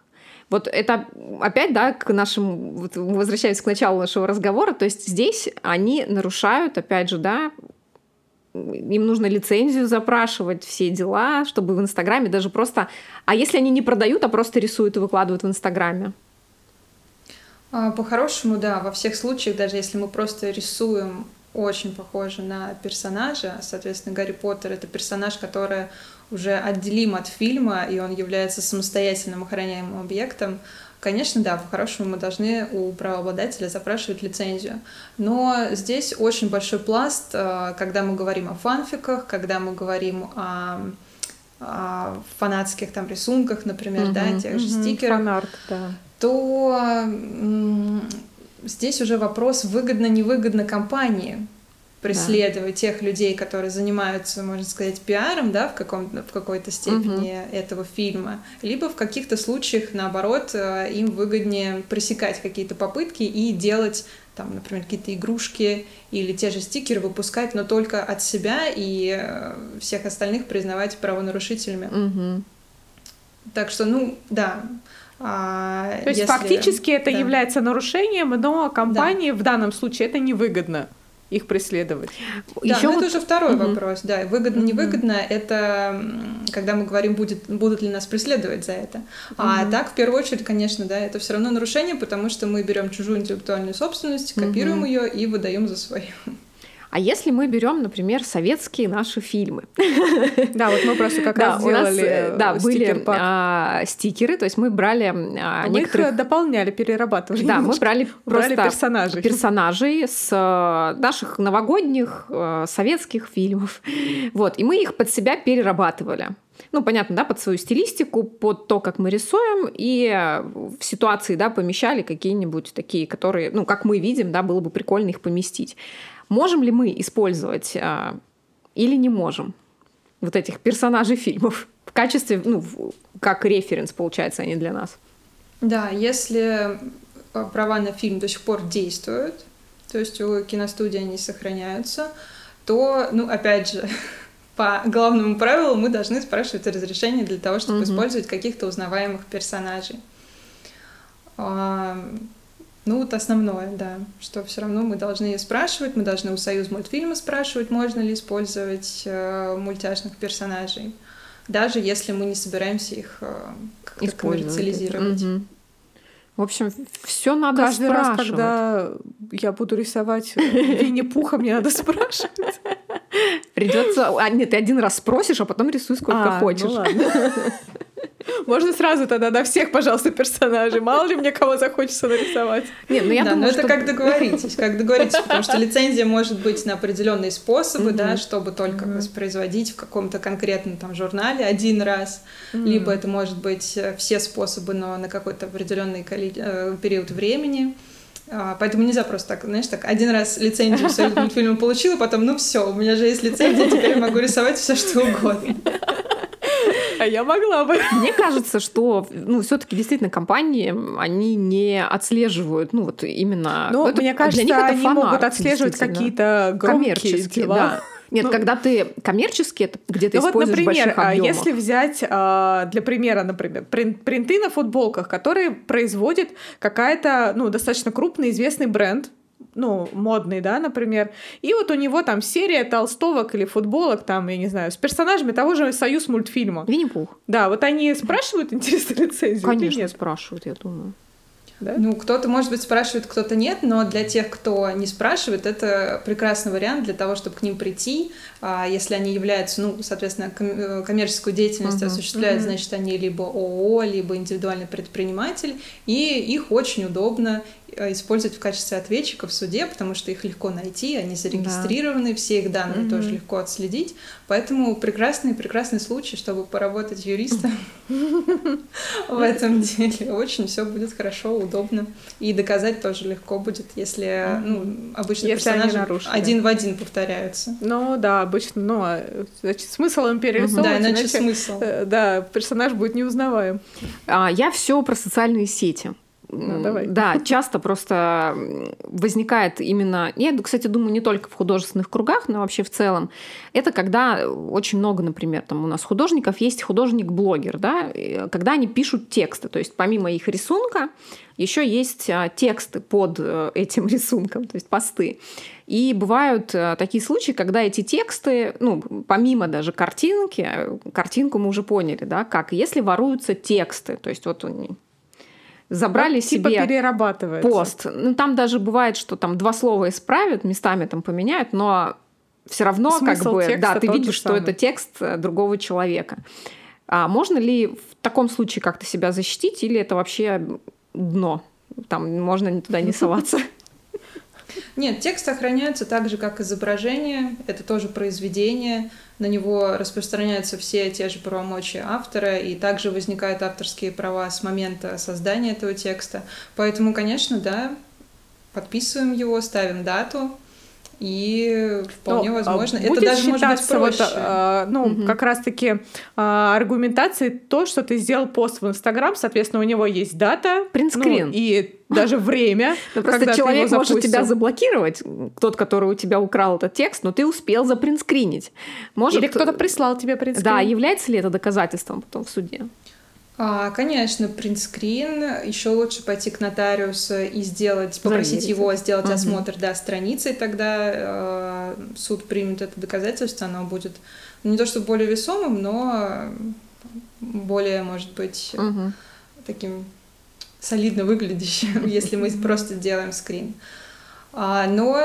Вот это опять, да, к нашему, вот возвращаясь к началу нашего разговора, то есть здесь они нарушают, опять же, да, им нужно лицензию запрашивать, все дела, чтобы в Инстаграме даже просто... А если они не продают, а просто рисуют и выкладывают в Инстаграме? А, по-хорошему, да, во всех случаях, даже если мы просто рисуем очень похожи на персонажа. Соответственно, Гарри Поттер — это персонаж, который уже отделим от фильма, и он является самостоятельным охраняемым объектом. Конечно, да, по-хорошему мы должны у правообладателя запрашивать лицензию. Но здесь очень большой пласт, э, когда мы говорим о фанфиках, когда мы говорим о, о фанатских там рисунках, например, угу, да, тех же угу, стикерах, фанарт, да. то здесь уже вопрос выгодно-невыгодно компании преследовать да. тех людей, которые занимаются, можно сказать, пиаром, да, в, каком в какой-то степени угу. этого фильма, либо в каких-то случаях, наоборот, э, им выгоднее пресекать какие-то попытки и делать там, например, какие-то игрушки или те же стикеры выпускать, но только от себя и э, всех остальных признавать правонарушителями. Угу. Так что, ну, да, а, То есть если... фактически это да. является нарушением, но компании да. в данном случае это невыгодно. Их преследовать. Да, Еще но вот... это уже второй угу. вопрос. Да, выгодно, невыгодно, угу. это когда мы говорим, будет, будут ли нас преследовать за это. Угу. А так, в первую очередь, конечно, да, это все равно нарушение, потому что мы берем чужую интеллектуальную собственность, копируем угу. ее и выдаем за свою. А если мы берем, например, советские наши фильмы? Да, вот мы просто как раз делали э, Да, были а, стикеры, то есть мы брали а, некоторых... Их дополняли, перерабатывали. Да, мы брали просто персонажей. персонажей с э, наших новогодних э, советских фильмов. Вот, и мы их под себя перерабатывали ну, понятно, да, под свою стилистику, под то, как мы рисуем, и в ситуации, да, помещали какие-нибудь такие, которые, ну, как мы видим, да, было бы прикольно их поместить. Можем ли мы использовать а, или не можем вот этих персонажей фильмов в качестве, ну, как референс, получается, они для нас? Да, если а, права на фильм до сих пор действуют, то есть у киностудии они сохраняются, то, ну, опять же, <laughs> по главному правилу мы должны спрашивать разрешение для того, чтобы угу. использовать каких-то узнаваемых персонажей. Ну, вот основное, да, что все равно мы должны спрашивать, мы должны у Союз мультфильма спрашивать, можно ли использовать э, мультяшных персонажей, даже если мы не собираемся их э, как-то коммерциализировать. Угу. В общем, все надо Каждый спрашивать. раз, когда я буду рисовать Винни-Пуха, мне надо спрашивать. Придется. А, нет, ты один раз спросишь, а потом рисуй сколько а, ну хочешь. Ну ладно. <laughs> Можно сразу тогда на всех, пожалуйста, персонажей. Мало ли мне кого захочется нарисовать. Нет, ну я да, думаю, но что... это как договоритесь, как договоритесь, потому что лицензия может быть на определенные способы, да, чтобы только воспроизводить в каком-то конкретном там журнале один раз, либо это может быть э, все способы, но на какой-то определенный э, период времени. А, поэтому нельзя просто так, знаешь, так один раз лицензию своему мультфильму получила, потом, ну все, у меня же есть лицензия, теперь я могу рисовать все что угодно. А я могла бы. Мне кажется, что ну, все-таки действительно компании, они не отслеживают, ну вот именно. Ну, мне кажется, для них это они фанарт, могут отслеживать какие-то громкие дела. Да. Нет, ну, когда ты коммерчески это где-то ну, используешь вот, например, а если взять а, для примера, например, принты на футболках, которые производит какая-то, ну, достаточно крупный известный бренд, ну, модный, да, например. И вот у него там серия толстовок или футболок, там, я не знаю, с персонажами того же Союз мультфильма. Винни-Пух. Да, вот они спрашивают, <laughs> интересно, лицензию Конечно, спрашивают, я думаю. Да? Ну, кто-то, может быть, спрашивает, кто-то нет, но для тех, кто не спрашивает, это прекрасный вариант для того, чтобы к ним прийти. А если они являются, ну, соответственно, э, коммерческую деятельность uh-huh. осуществляют, uh-huh. значит, они либо ООО, либо индивидуальный предприниматель, и их очень удобно использовать в качестве ответчика в суде, потому что их легко найти, они зарегистрированы, да. все их данные mm-hmm. тоже легко отследить. Поэтому прекрасный, прекрасный случай, чтобы поработать юристом <laughs> в этом деле. Очень все будет хорошо, удобно. И доказать тоже легко будет, если ну, обычно персонажи один в один повторяются. Ну да, обычно, ну, значит, смысл им перерисовывать. Да, иначе смысл. Э, да, персонаж будет неузнаваем. А, я все про социальные сети. Ну, давай. Да, часто просто возникает именно... Я, кстати, думаю, не только в художественных кругах, но вообще в целом. Это когда очень много, например, там у нас художников есть художник-блогер, да, когда они пишут тексты. То есть помимо их рисунка еще есть а, тексты под э, этим <laughs> рисунком, то есть посты. И бывают э, такие случаи, когда эти тексты, ну, помимо даже картинки, картинку мы уже поняли, да, как, если воруются тексты, то есть вот забрали ну, себе типа перерабатывается. пост. Ну, там даже бывает, что там два слова исправят, местами там поменяют, но все равно Смысл как бы, да, ты видишь, что это текст э, другого человека. А можно ли в таком случае как-то себя защитить, или это вообще дно? Там можно туда не соваться. <laughs> Нет, текст охраняется так же, как изображение. Это тоже произведение на него распространяются все те же правомочия автора, и также возникают авторские права с момента создания этого текста. Поэтому, конечно, да, подписываем его, ставим дату, и вполне ну, возможно, будет это даже может быть проще. Вот, а, ну, угу. как раз-таки а, аргументацией то, что ты сделал пост в Инстаграм, соответственно, у него есть дата. Принтскрин. Ну, и даже время. <laughs> Ну, просто человек может тебя заблокировать, тот, который у тебя украл этот текст, но ты успел запринтскринить. Может, Или кто-то прислал тебе принтскрин. Да, является ли это доказательством потом в суде? А, конечно, принтскрин. Еще лучше пойти к нотариусу и сделать, попросить Заверить. его сделать Мгм. осмотр да, страницы, и тогда э, суд примет это доказательство, оно будет не то чтобы более весомым, но более, может быть, Мгм. таким солидно выглядящим, <laughs> если мы просто сделаем скрин. А, Но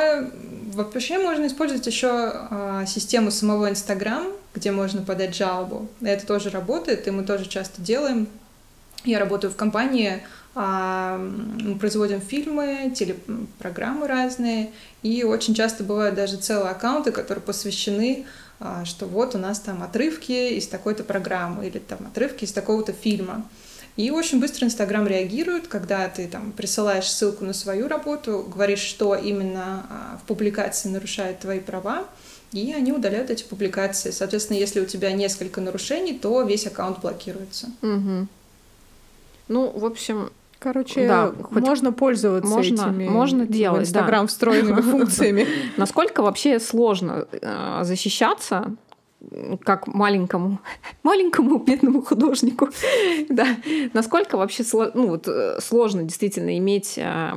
вообще можно использовать еще а, систему самого Инстаграм, где можно подать жалобу. Это тоже работает, и мы тоже часто делаем. Я работаю в компании, а, мы производим фильмы, телепрограммы разные, и очень часто бывают даже целые аккаунты, которые посвящены а, что вот у нас там отрывки из такой-то программы или там отрывки из такого-то фильма. И очень быстро Инстаграм реагирует, когда ты там присылаешь ссылку на свою работу, говоришь, что именно а, в публикации нарушает твои права, и они удаляют эти публикации. Соответственно, если у тебя несколько нарушений, то весь аккаунт блокируется. Мгм. Ну, в общем, Короче, Да, хоть можно пользоваться можно- этими можно в делать, Инстаграм встроенными <laughs> функциями. насколько вообще сложно э, защищаться как маленькому, <laughs> маленькому бедному художнику, <laughs> да, насколько вообще ну, вот, э, сложно действительно иметь, э,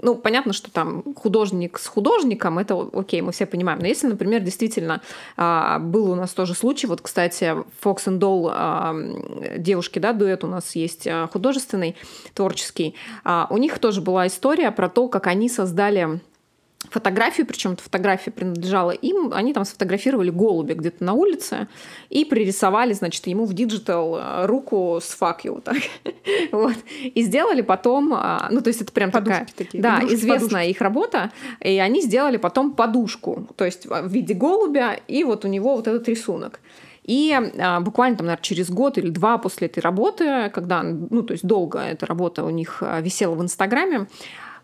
ну, понятно, что там художник с художником, это окей, мы все понимаем, но если, например, действительно а, был у нас тоже случай, вот, кстати, Fox and Doll, а, девушки, да, дуэт у нас есть а, художественный, творческий, а, у них тоже была история про то, как они создали фотографию, причем эта фотография принадлежала им, они там сфотографировали голубя где-то на улице и пририсовали, значит, ему в digital э, руку с fuck you, так. <laughs> вот. И сделали потом, а, ну, то есть это прям такая... Подушки такие. Да, игрушки, известная их работа, и они сделали потом подушку, то есть в виде голубя, и вот у него вот этот рисунок. И а, буквально там, наверное, через год или два после этой работы, когда, ну, то есть долго эта работа у них а, висела в Инстаграме,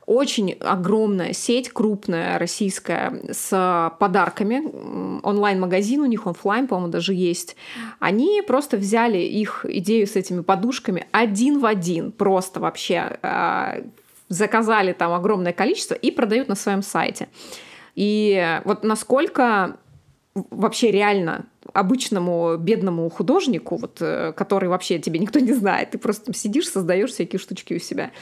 очень огромная сеть, крупная, российская, с подарками. Онлайн-магазин у них, офлайн, по-моему, даже есть. Они просто взяли их идею с этими подушками один в один, просто вообще а, заказали там огромное количество и продают на своем сайте. И вот насколько вообще реально обычному бедному художнику, вот, э, который вообще тебе никто не знает, ты просто там сидишь, создаешь всякие штучки у себя,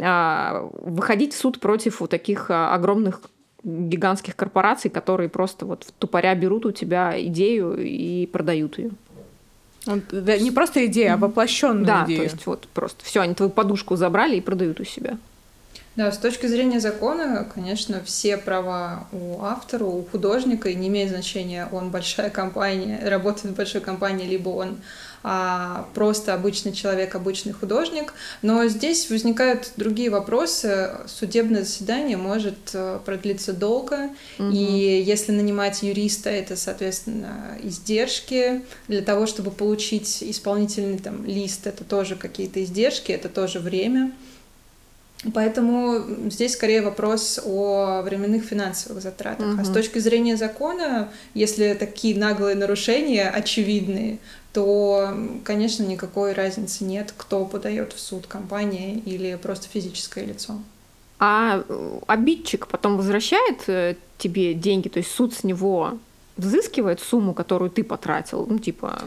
а, выходить в суд против вот таких а, огромных гигантских корпораций, которые просто вот тупоря берут у тебя идею и продают ее. Да, не просто идея, а воплощенная Да, идея. то есть вот просто все, они твою подушку забрали и продают у себя. Да, с точки зрения закона, конечно, все права у автора, у художника, и не имеет значения, он большая компания, <laughs> работает в большой компании, либо он а, просто обычный человек, обычный художник. Но здесь возникают другие вопросы. Судебное заседание может э, продлиться долго, и если нанимать юриста, это, соответственно, издержки. Для того, чтобы получить исполнительный там, лист, это тоже какие-то издержки, это тоже время. Поэтому здесь скорее вопрос о временных финансовых затратах. А с точки зрения закона, если такие наглые нарушения очевидные, то, конечно, никакой разницы нет, кто подает в суд, компания или просто физическое лицо. А э, обидчик потом возвращает э, тебе деньги, то есть суд с него взыскивает сумму, которую ты потратил, ну типа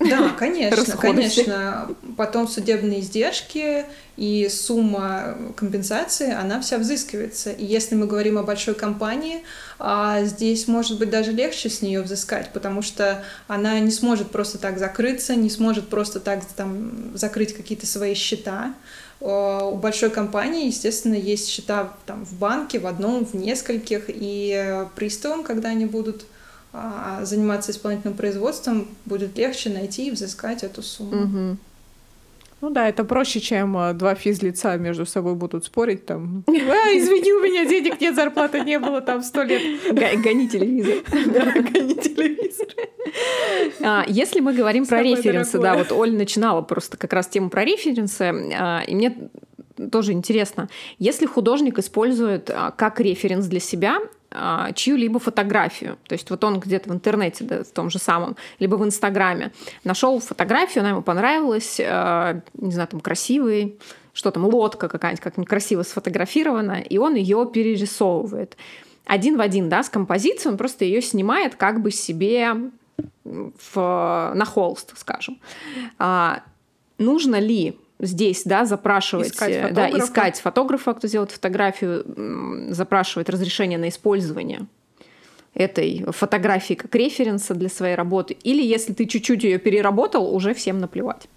Да, конечно, <laughs> конечно. Потом судебные издержки и сумма компенсации, она вся взыскивается. И если мы говорим о большой компании, а, здесь может быть даже легче с нее взыскать, потому что она не сможет просто так закрыться, не сможет просто так там закрыть какие-то свои счета. О, У большой компании, естественно, есть счета там, в банке, в одном, в нескольких, и э, приставам, когда они будут а, заниматься исполнительным производством, будет легче найти и взыскать эту сумму. мгм. Ну да, это проще, чем а, два физлица между собой будут спорить там. А, извини, у меня денег нет, зарплаты не было там сто лет. Гони телевизор. <laughs> Да, гони телевизор. А, Если мы говорим про референсы, да, вот Оля начинала просто как раз тему про референсы, а, и мне тоже интересно, если художник использует а, как референс для себя а, чью-либо фотографию, то есть вот он где-то в интернете, да, в том же самом, либо в Инстаграме, нашел фотографию, она ему понравилась, а, не знаю, там красивый, что там, лодка какая-нибудь, как красиво сфотографирована, и он ее перерисовывает. Один в один, да, с композицией, он просто ее снимает как бы себе в, на холст, скажем. А, нужно ли здесь, да, запрашивать, искать э, да, искать фотографа, кто сделает фотографию, запрашивать разрешение на использование этой фотографии как референса для своей работы, или если ты чуть-чуть ее переработал, уже всем наплевать.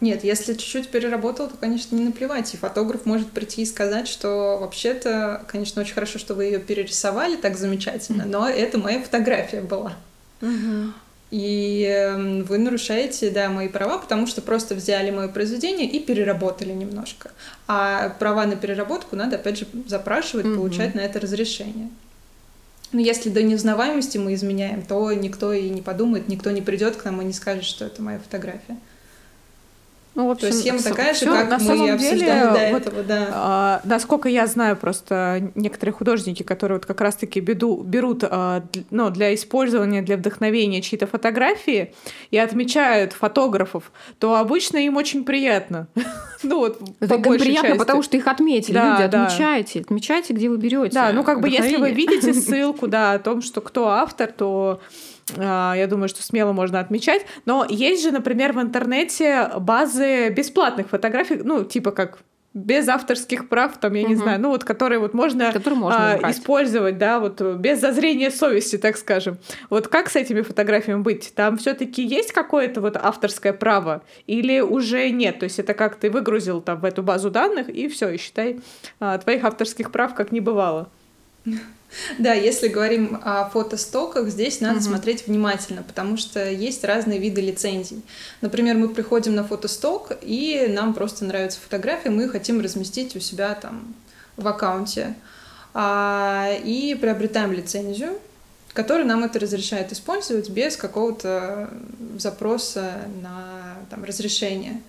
Нет, если чуть-чуть переработал, то, конечно, не наплевать. И фотограф может прийти и сказать, что вообще-то, конечно, очень хорошо, что вы ее перерисовали так замечательно, но это моя фотография была. И эм, вы нарушаете, да, мои права, потому что просто взяли мое произведение и переработали немножко. А права на переработку надо, опять же, запрашивать, угу. получать на это разрешение. Но если до неузнаваемости мы изменяем, то никто и не подумает, никто не придет к нам и не скажет, что это моя фотография. Ну, в общем, То есть схема такая же, как на мы самом деле, до вот, этого, да. А, насколько я знаю, просто некоторые художники, которые вот как раз-таки беду, берут а, ну, для использования, для вдохновения чьи-то фотографии и отмечают фотографов, то обычно им очень приятно. <laughs> ну вот, Это им приятно, части. потому что их отметили. Да, Люди, да. отмечайте, отмечайте, где вы берете. Да, ну как бы если вы видите <laughs> ссылку, да, о том, что кто автор, то я думаю, что смело можно отмечать. Но есть же, например, в интернете базы бесплатных фотографий, ну, типа как без авторских прав, там, я угу. не знаю, ну вот, которые вот можно, можно а, использовать, да, вот без зазрения совести, так скажем. Вот как с этими фотографиями быть? Там все таки есть какое-то вот авторское право или уже нет? То есть это как ты выгрузил там в эту базу данных и все, и считай, а, твоих авторских прав как не бывало. Да, если говорим о фотостоках, здесь надо угу. смотреть внимательно, потому что есть разные виды лицензий. Например, мы приходим на фотосток, и нам просто нравится фотография, мы хотим разместить у себя там в аккаунте. А, и приобретаем лицензию, которая нам это разрешает использовать без какого-то запроса на там, разрешение.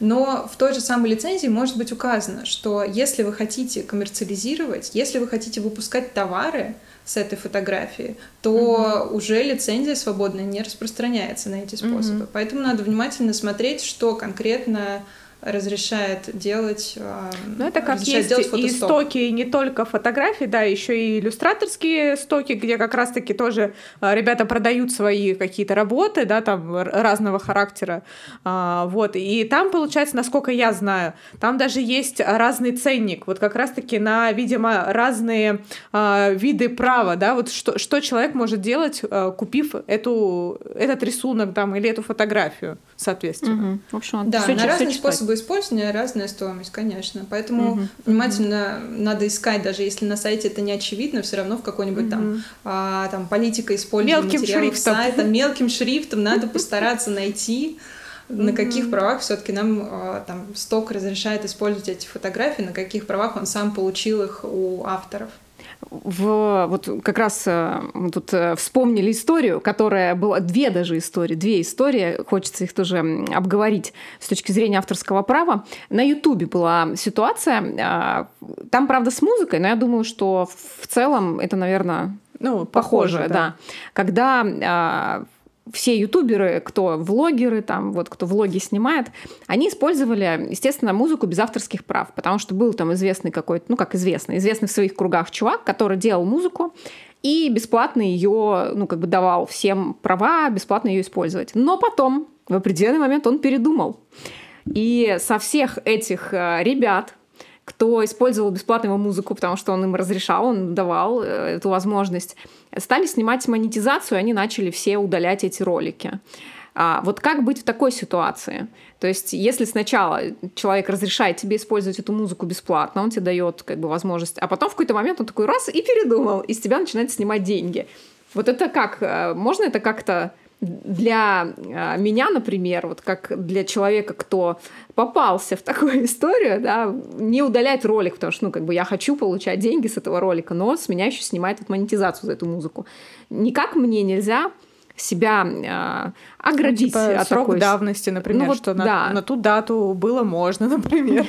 Но в той же самой лицензии может быть указано, что если вы хотите коммерциализировать, если вы хотите выпускать товары с этой фотографии, то угу. уже лицензия свободная не распространяется на эти способы. Угу. Поэтому надо внимательно смотреть, что конкретно разрешает делать Ну, это как есть и стоки не только фотографии, да, еще и иллюстраторские стоки, где как раз-таки тоже а, ребята продают свои какие-то работы, да, там разного характера, а, вот, и там, получается, насколько я знаю, там даже есть разный ценник, вот как раз-таки на, видимо, разные а, виды права, да, вот что, что человек может делать, купив эту, этот рисунок там или эту фотографию, соответственно. Угу. В общем, да, на разные способы способы использования разная стоимость, конечно. Поэтому угу. внимательно угу. надо искать, даже если на сайте это не очевидно, все равно в какой-нибудь угу. там, а, там политика использования мелким материалов шрифтом. сайта, мелким шрифтом надо постараться найти на каких правах все-таки нам а, там сток разрешает использовать эти фотографии, на каких правах он сам получил их у авторов в, вот как раз э, мы тут э, вспомнили историю, которая была, две даже истории, две истории, хочется их тоже обговорить с точки зрения авторского права. На Ютубе была ситуация, э, там, правда, с музыкой, но я думаю, что в целом это, наверное, ну, похоже, похоже да. да. Когда все ютуберы, кто влогеры, там, вот, кто влоги снимает, они использовали, естественно, музыку без авторских прав, потому что был там известный какой-то, ну как известный, известный в своих кругах чувак, который делал музыку, и бесплатно ее, ну как бы давал всем права, бесплатно ее использовать. Но потом, в определенный момент, он передумал. И со всех этих э, ребят, кто использовал бесплатную музыку, потому что он им разрешал, он давал э, эту возможность, стали снимать монетизацию, и они начали все удалять эти ролики. А вот как быть в такой ситуации? То есть, если сначала человек разрешает тебе использовать эту музыку бесплатно, он тебе дает как бы возможность, а потом в какой-то момент он такой раз и передумал, и с тебя начинает снимать деньги. Вот это как? Э, можно это как-то для а, меня, например, вот как для человека, кто попался в такую <laughs> историю, да, не удалять ролик, потому что, ну, как бы я хочу получать деньги с этого ролика, но с меня еще снимает вот монетизацию за эту музыку. Никак мне нельзя себя э, оградить ну, типа от срок такой... давности, например, ну, вот, что да. на, на ту дату было можно, <laughs> например.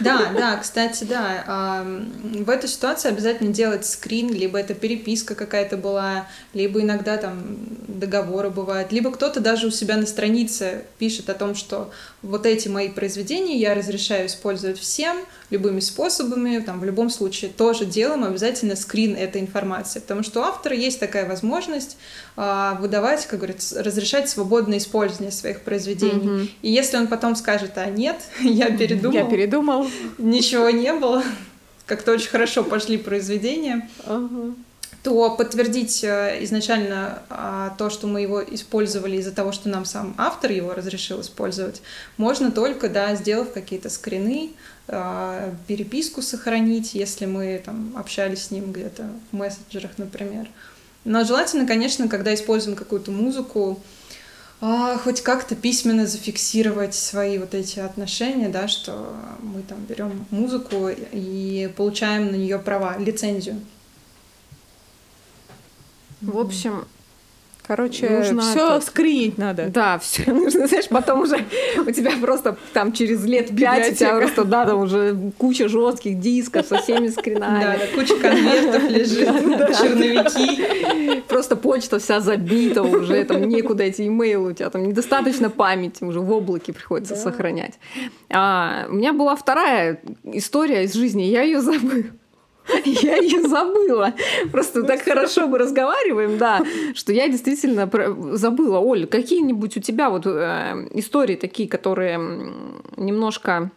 Да, да, кстати, да. В этой ситуации обязательно делать скрин, либо это переписка какая-то была, либо иногда там договоры бывают, либо кто-то даже у себя на странице пишет о том, что вот эти мои произведения я разрешаю использовать всем, любыми способами, там, в любом случае тоже делаем обязательно скрин этой информации, потому что у автора есть такая возможность э, выдавать, как говорится, разрешать свободное использование своих произведений. Mm-hmm. И если он потом скажет, а нет, <laughs> я передумал, я передумал, ничего не было, как-то очень хорошо пошли произведения, uh-huh то подтвердить э, изначально а, то, что мы его использовали из-за того, что нам сам автор его разрешил использовать, можно только, да, сделав какие-то скрины, а, переписку сохранить, если мы там общались с ним где-то в мессенджерах, например. Но желательно, конечно, когда используем какую-то музыку, а, хоть как-то письменно зафиксировать свои вот эти отношения, да, что мы там берем музыку и получаем на нее права, лицензию. В общем, Короче, нужно все это... скринить надо. Да, все нужно, знаешь, потом уже <laughs> у тебя просто там через лет пять у тебя просто, да, там уже куча жестких дисков со всеми скринами. Да, куча конвертов <laughs> лежит, черновики. Просто почта вся забита уже, там некуда эти имейлы, у тебя там недостаточно памяти, уже в облаке приходится сохранять. А, у меня была вторая история из жизни, я ее забыла. Я ее забыла. Просто так хорошо мы разговариваем, да, что я действительно забыла. Оль, какие-нибудь у тебя вот э, истории такие, которые немножко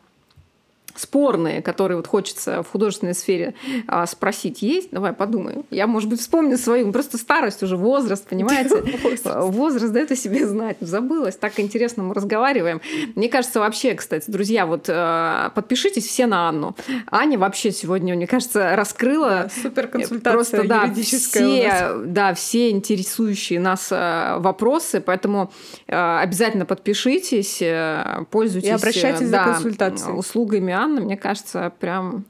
спорные, которые вот хочется в художественной сфере а, спросить, есть? Давай подумаем. Я, может быть, вспомню свою, просто старость уже, возраст, понимаете? <laughs> Возраст дает о себе знать. Забылась, так интересно мы разговариваем. Мне кажется, вообще, кстати, друзья, вот а, подпишитесь все на Анну. Аня вообще сегодня, мне кажется, раскрыла супер консультация просто, да, все, да, все интересующие нас а, вопросы, поэтому обязательно подпишитесь, э, пользуйтесь и обращайтесь да, за консультацией. услугами Анны, мне кажется, прям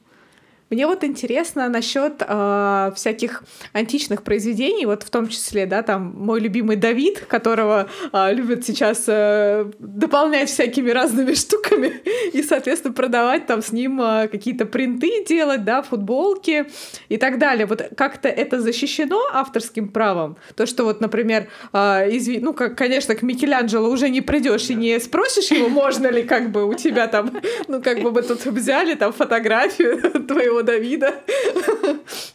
мне вот интересно насчет э, всяких античных произведений, вот в том числе, да, там мой любимый Давид, которого э, любят сейчас э, дополнять всякими разными <laughs> штуками и, соответственно, продавать там с ним э, какие-то принты делать, да, футболки и так далее. Вот как-то это защищено авторским правом? То, что вот, например, э, изви... ну, как, конечно, к Микеланджело уже не придешь и не спросишь его, можно ли как бы у тебя там, ну, как бы мы тут взяли там фотографию <laughs> твоего Давида.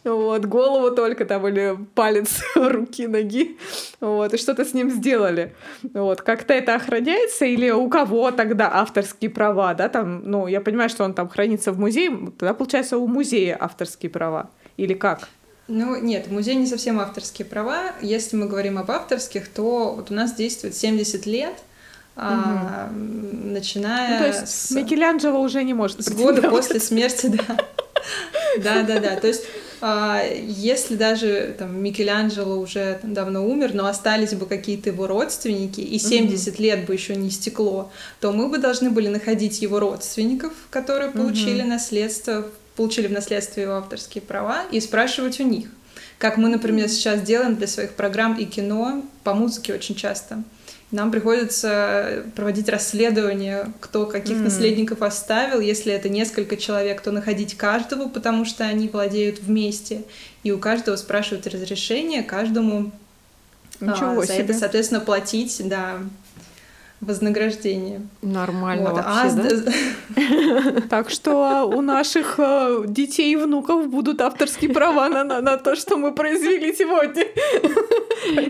Вот, голову только там или палец <laughs> руки, ноги. Вот, и что-то с ним сделали. Вот, как-то это охраняется или у кого тогда авторские права, да, там, ну, я понимаю, что он там хранится в музее, тогда, получается, у музея авторские права. Или как? Ну, нет, в музее не совсем авторские права. Если мы говорим об авторских, то вот у нас действует 70 лет — а, начиная ну, то есть с... Микеланджело уже не может с года после смерти, <laughs> да. Да, да, да. То есть а, если даже там, Микеланджело уже там, давно умер, но остались бы какие-то его родственники, и 70 угу. лет бы еще не стекло, то мы бы должны были находить его родственников, которые получили угу. наследство, получили в наследство его авторские права, и спрашивать у них. Как мы, например, сейчас делаем для своих программ и кино по музыке очень часто. Нам приходится проводить расследование, кто каких mm. наследников оставил. Если это несколько человек, то находить каждого, потому что они владеют вместе. И у каждого спрашивают разрешение, каждому Ничего а, за себе. это, соответственно, платить, да, вознаграждение. Нормально вот. вообще, а, да? <laughs> Так что у наших э, детей и внуков будут авторские права на то, что мы произвели сегодня.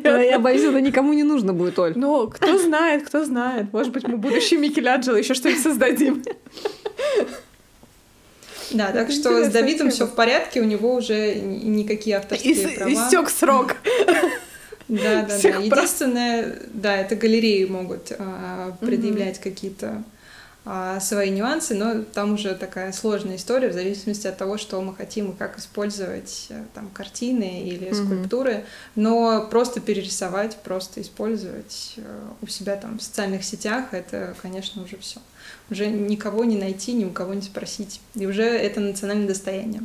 <laughs> Я боюсь, это никому не нужно будет, Оль. Ну, кто знает, кто знает. Может быть, мы будущий Микеланджело еще что-нибудь создадим. <laughs> Да, так что с Давидом все в порядке, у него уже никакие авторские права. Истек срок. Да, да, да. Единственное, да, это галереи могут а, предъявлять какие-то а, свои нюансы, но там уже такая сложная история в зависимости от того, что мы хотим и как использовать э, там картины или mm-hmm. скульптуры, но просто перерисовать, просто использовать э, у себя там в социальных сетях, это, конечно, уже все. Уже никого не найти, ни у кого не спросить. И уже это национальное достояние.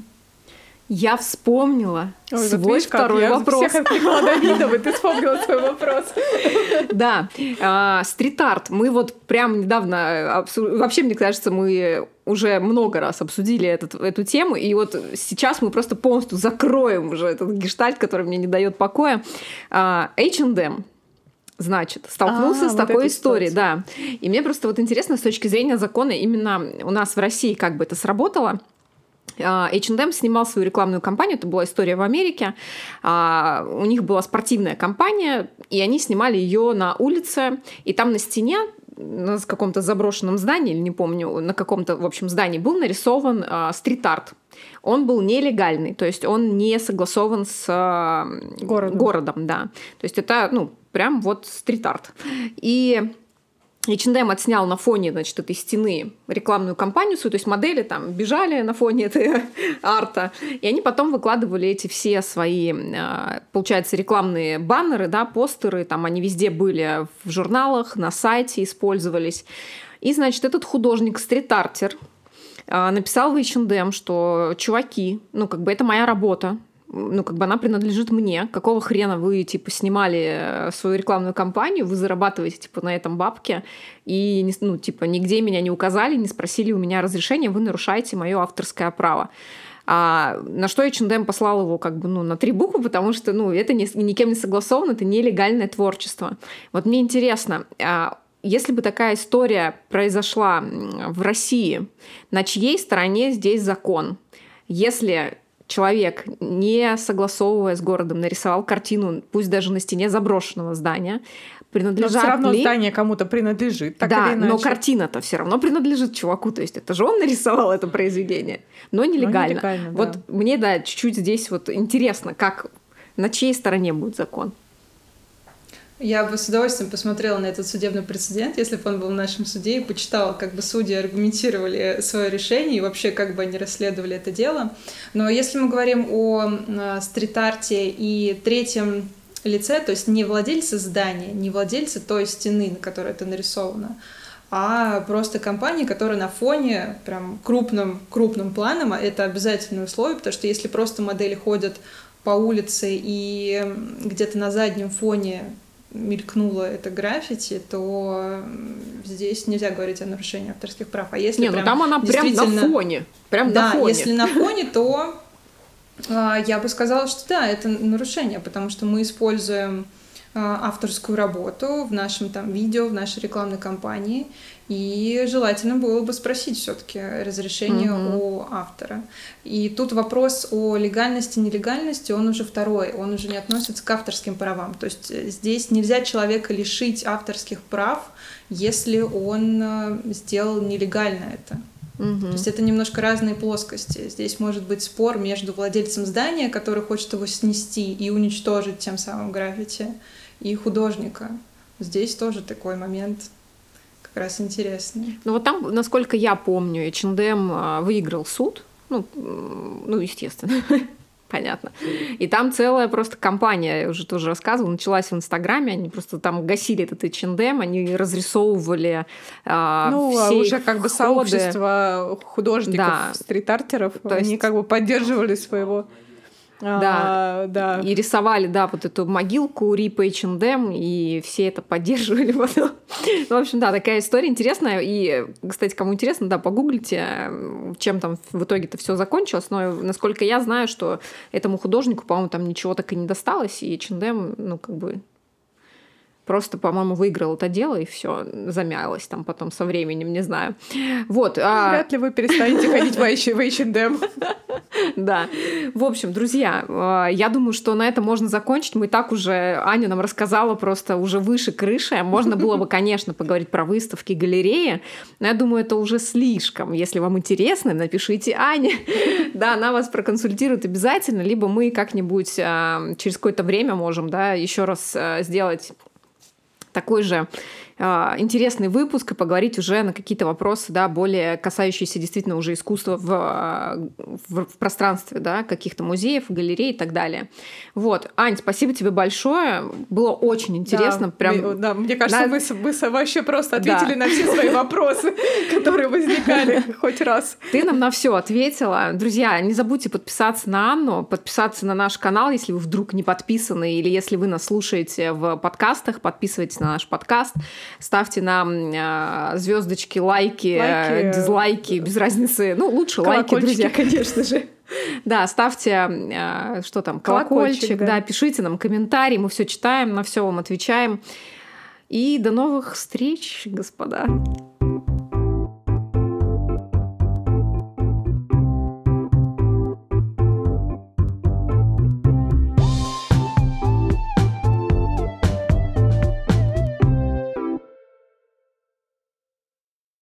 Я вспомнила Ой, свой вот второй как, вопрос. Я всех Давидова, ты вспомнила свой вопрос. <laughs> Да, а, стрит-арт. Мы вот прям недавно, вообще, мне кажется, мы уже много раз обсудили этот, эту тему, и вот сейчас мы просто полностью закроем уже этот гештальт, который мне не дает покоя. А, H&M значит, столкнулся А, с такой историей, да. И мне просто вот интересно с точки зрения закона именно у нас в России как бы это сработало. H&M снимал свою рекламную кампанию, это была история в Америке. А, У них была спортивная кампания, и они снимали ее на улице, и там на стене на каком-то заброшенном здании, или не помню, на каком-то, в общем, здании был нарисован а, стрит-арт. Он был нелегальный, то есть он не согласован с а, Городом. городом, да. То есть это, ну, прям вот стрит-арт. И H&M отснял на фоне, значит, этой стены рекламную кампанию свою, то есть модели там бежали на фоне этой <laughs> арта, и они потом выкладывали эти все свои, а, получается, рекламные баннеры, да, постеры, там они везде были в журналах, на сайте использовались. И, значит, этот художник, стрит-артер, а, написал в H&M, что чуваки, ну, как бы это моя работа, ну, как бы она принадлежит мне. Какого хрена вы, типа, снимали э, свою рекламную кампанию, вы зарабатываете, типа, на этом бабки, и, ну, типа, нигде меня не указали, не спросили у меня разрешения, вы нарушаете мое авторское право. А на что H&M послал его как бы ну, на три буквы, потому что ну, это не, никем не согласовано, это нелегальное творчество. Вот мне интересно, а если бы такая история произошла в России, на чьей стороне здесь закон? Если человек, не согласовывая с городом, нарисовал картину, пусть даже на стене заброшенного здания, Но принадлежат все равно ли... здание кому-то принадлежит, так да, или иначе. но картина-то все равно принадлежит чуваку, то есть это же он нарисовал это произведение, но нелегально. нелегально, да. Вот мне, да, чуть-чуть здесь вот интересно, как на чьей стороне будет закон. Я бы с удовольствием посмотрела на этот судебный прецедент, если бы он был в нашем суде, и почитала, как бы судьи аргументировали свое решение и вообще как бы они расследовали это дело. Но если мы говорим о э, стрит-арте и третьем лице, то есть не владельцы здания, не владельцы той стены, на которой это нарисовано, а просто компании, которая на фоне прям крупным, крупным планом, а это обязательное условие, потому что если просто модели ходят по улице и где-то на заднем фоне мелькнуло это граффити, то здесь нельзя говорить о нарушении авторских прав. А если Не, ну прям там она прям на действительно- фоне, прям да, на фоне. если на фоне, то а, я бы сказала, что да, это нарушение, потому что мы используем а, авторскую работу в нашем там видео, в нашей рекламной кампании, и желательно было бы спросить все-таки разрешение Мгм. у автора. И тут вопрос о легальности, нелегальности, он уже второй, он уже не относится к авторским правам. То есть э, здесь нельзя человека лишить авторских прав, если он э, сделал нелегально это. Мгм. То есть это немножко разные плоскости. Здесь может быть спор между владельцем здания, который хочет его снести и уничтожить тем самым граффити, и художника. Здесь тоже такой момент как раз интересный. Ну вот там, насколько я помню, H&M выиграл суд, ну, ну естественно, <laughs> понятно. И там целая просто компания, я уже тоже рассказывала, началась в Инстаграме, они просто там гасили этот H&M, они разрисовывали а, Ну, а все уже как бы ходы. сообщество художников, Да. стрит-артеров, они есть- как бы поддерживали своего... а, да. И рисовали, да, вот эту могилку Рип H&M, и все это поддерживали <laughs> потом. Ну, в общем, да, такая история интересная. И, кстати, кому интересно, да, погуглите, чем там в итоге-то все закончилось. Но, насколько я знаю, что этому художнику, по-моему, там ничего так и не досталось, и H&M, ну, как бы просто, по-моему, выиграл это дело, и все замялось там потом со временем, не знаю. Вот. а- Вряд ли вы перестанете ходить в <laughs> H&M. Да. В общем, друзья, э, я думаю, что на этом можно закончить. Мы так уже, Аня нам рассказала просто уже выше крыши. Можно было бы, конечно, поговорить про выставки, галереи, но я думаю, это уже слишком. Если вам интересно, напишите Ане. <laughs> Да, она вас проконсультирует обязательно, либо мы как-нибудь э, через какое-то время можем, да, еще раз э, сделать такой же интересный выпуск и поговорить уже на какие-то вопросы, да, более касающиеся действительно уже искусства в, э, в, в пространстве, да, каких-то музеев, галерей и так далее. Вот. Ань, спасибо тебе большое. Было очень интересно. Да, прям... да, мне кажется, Да. с- вы с- вообще просто Да. ответили на все свои вопросы, <laughs> которые возникали хоть раз. Ты нам на все ответила. Друзья, не забудьте подписаться на Анну, подписаться на наш канал, если вы вдруг не подписаны, или если вы нас слушаете в подкастах, подписывайтесь на наш подкаст, ставьте нам звездочки, лайки, Лайки. э, дизлайки, без разницы. Ну, лучше лайки, друзья, конечно же. <laughs> Да, ставьте, э, что там, колокольчик, Колокольчик, да. да, пишите нам комментарии, мы все читаем, на все вам отвечаем. И до новых встреч, господа.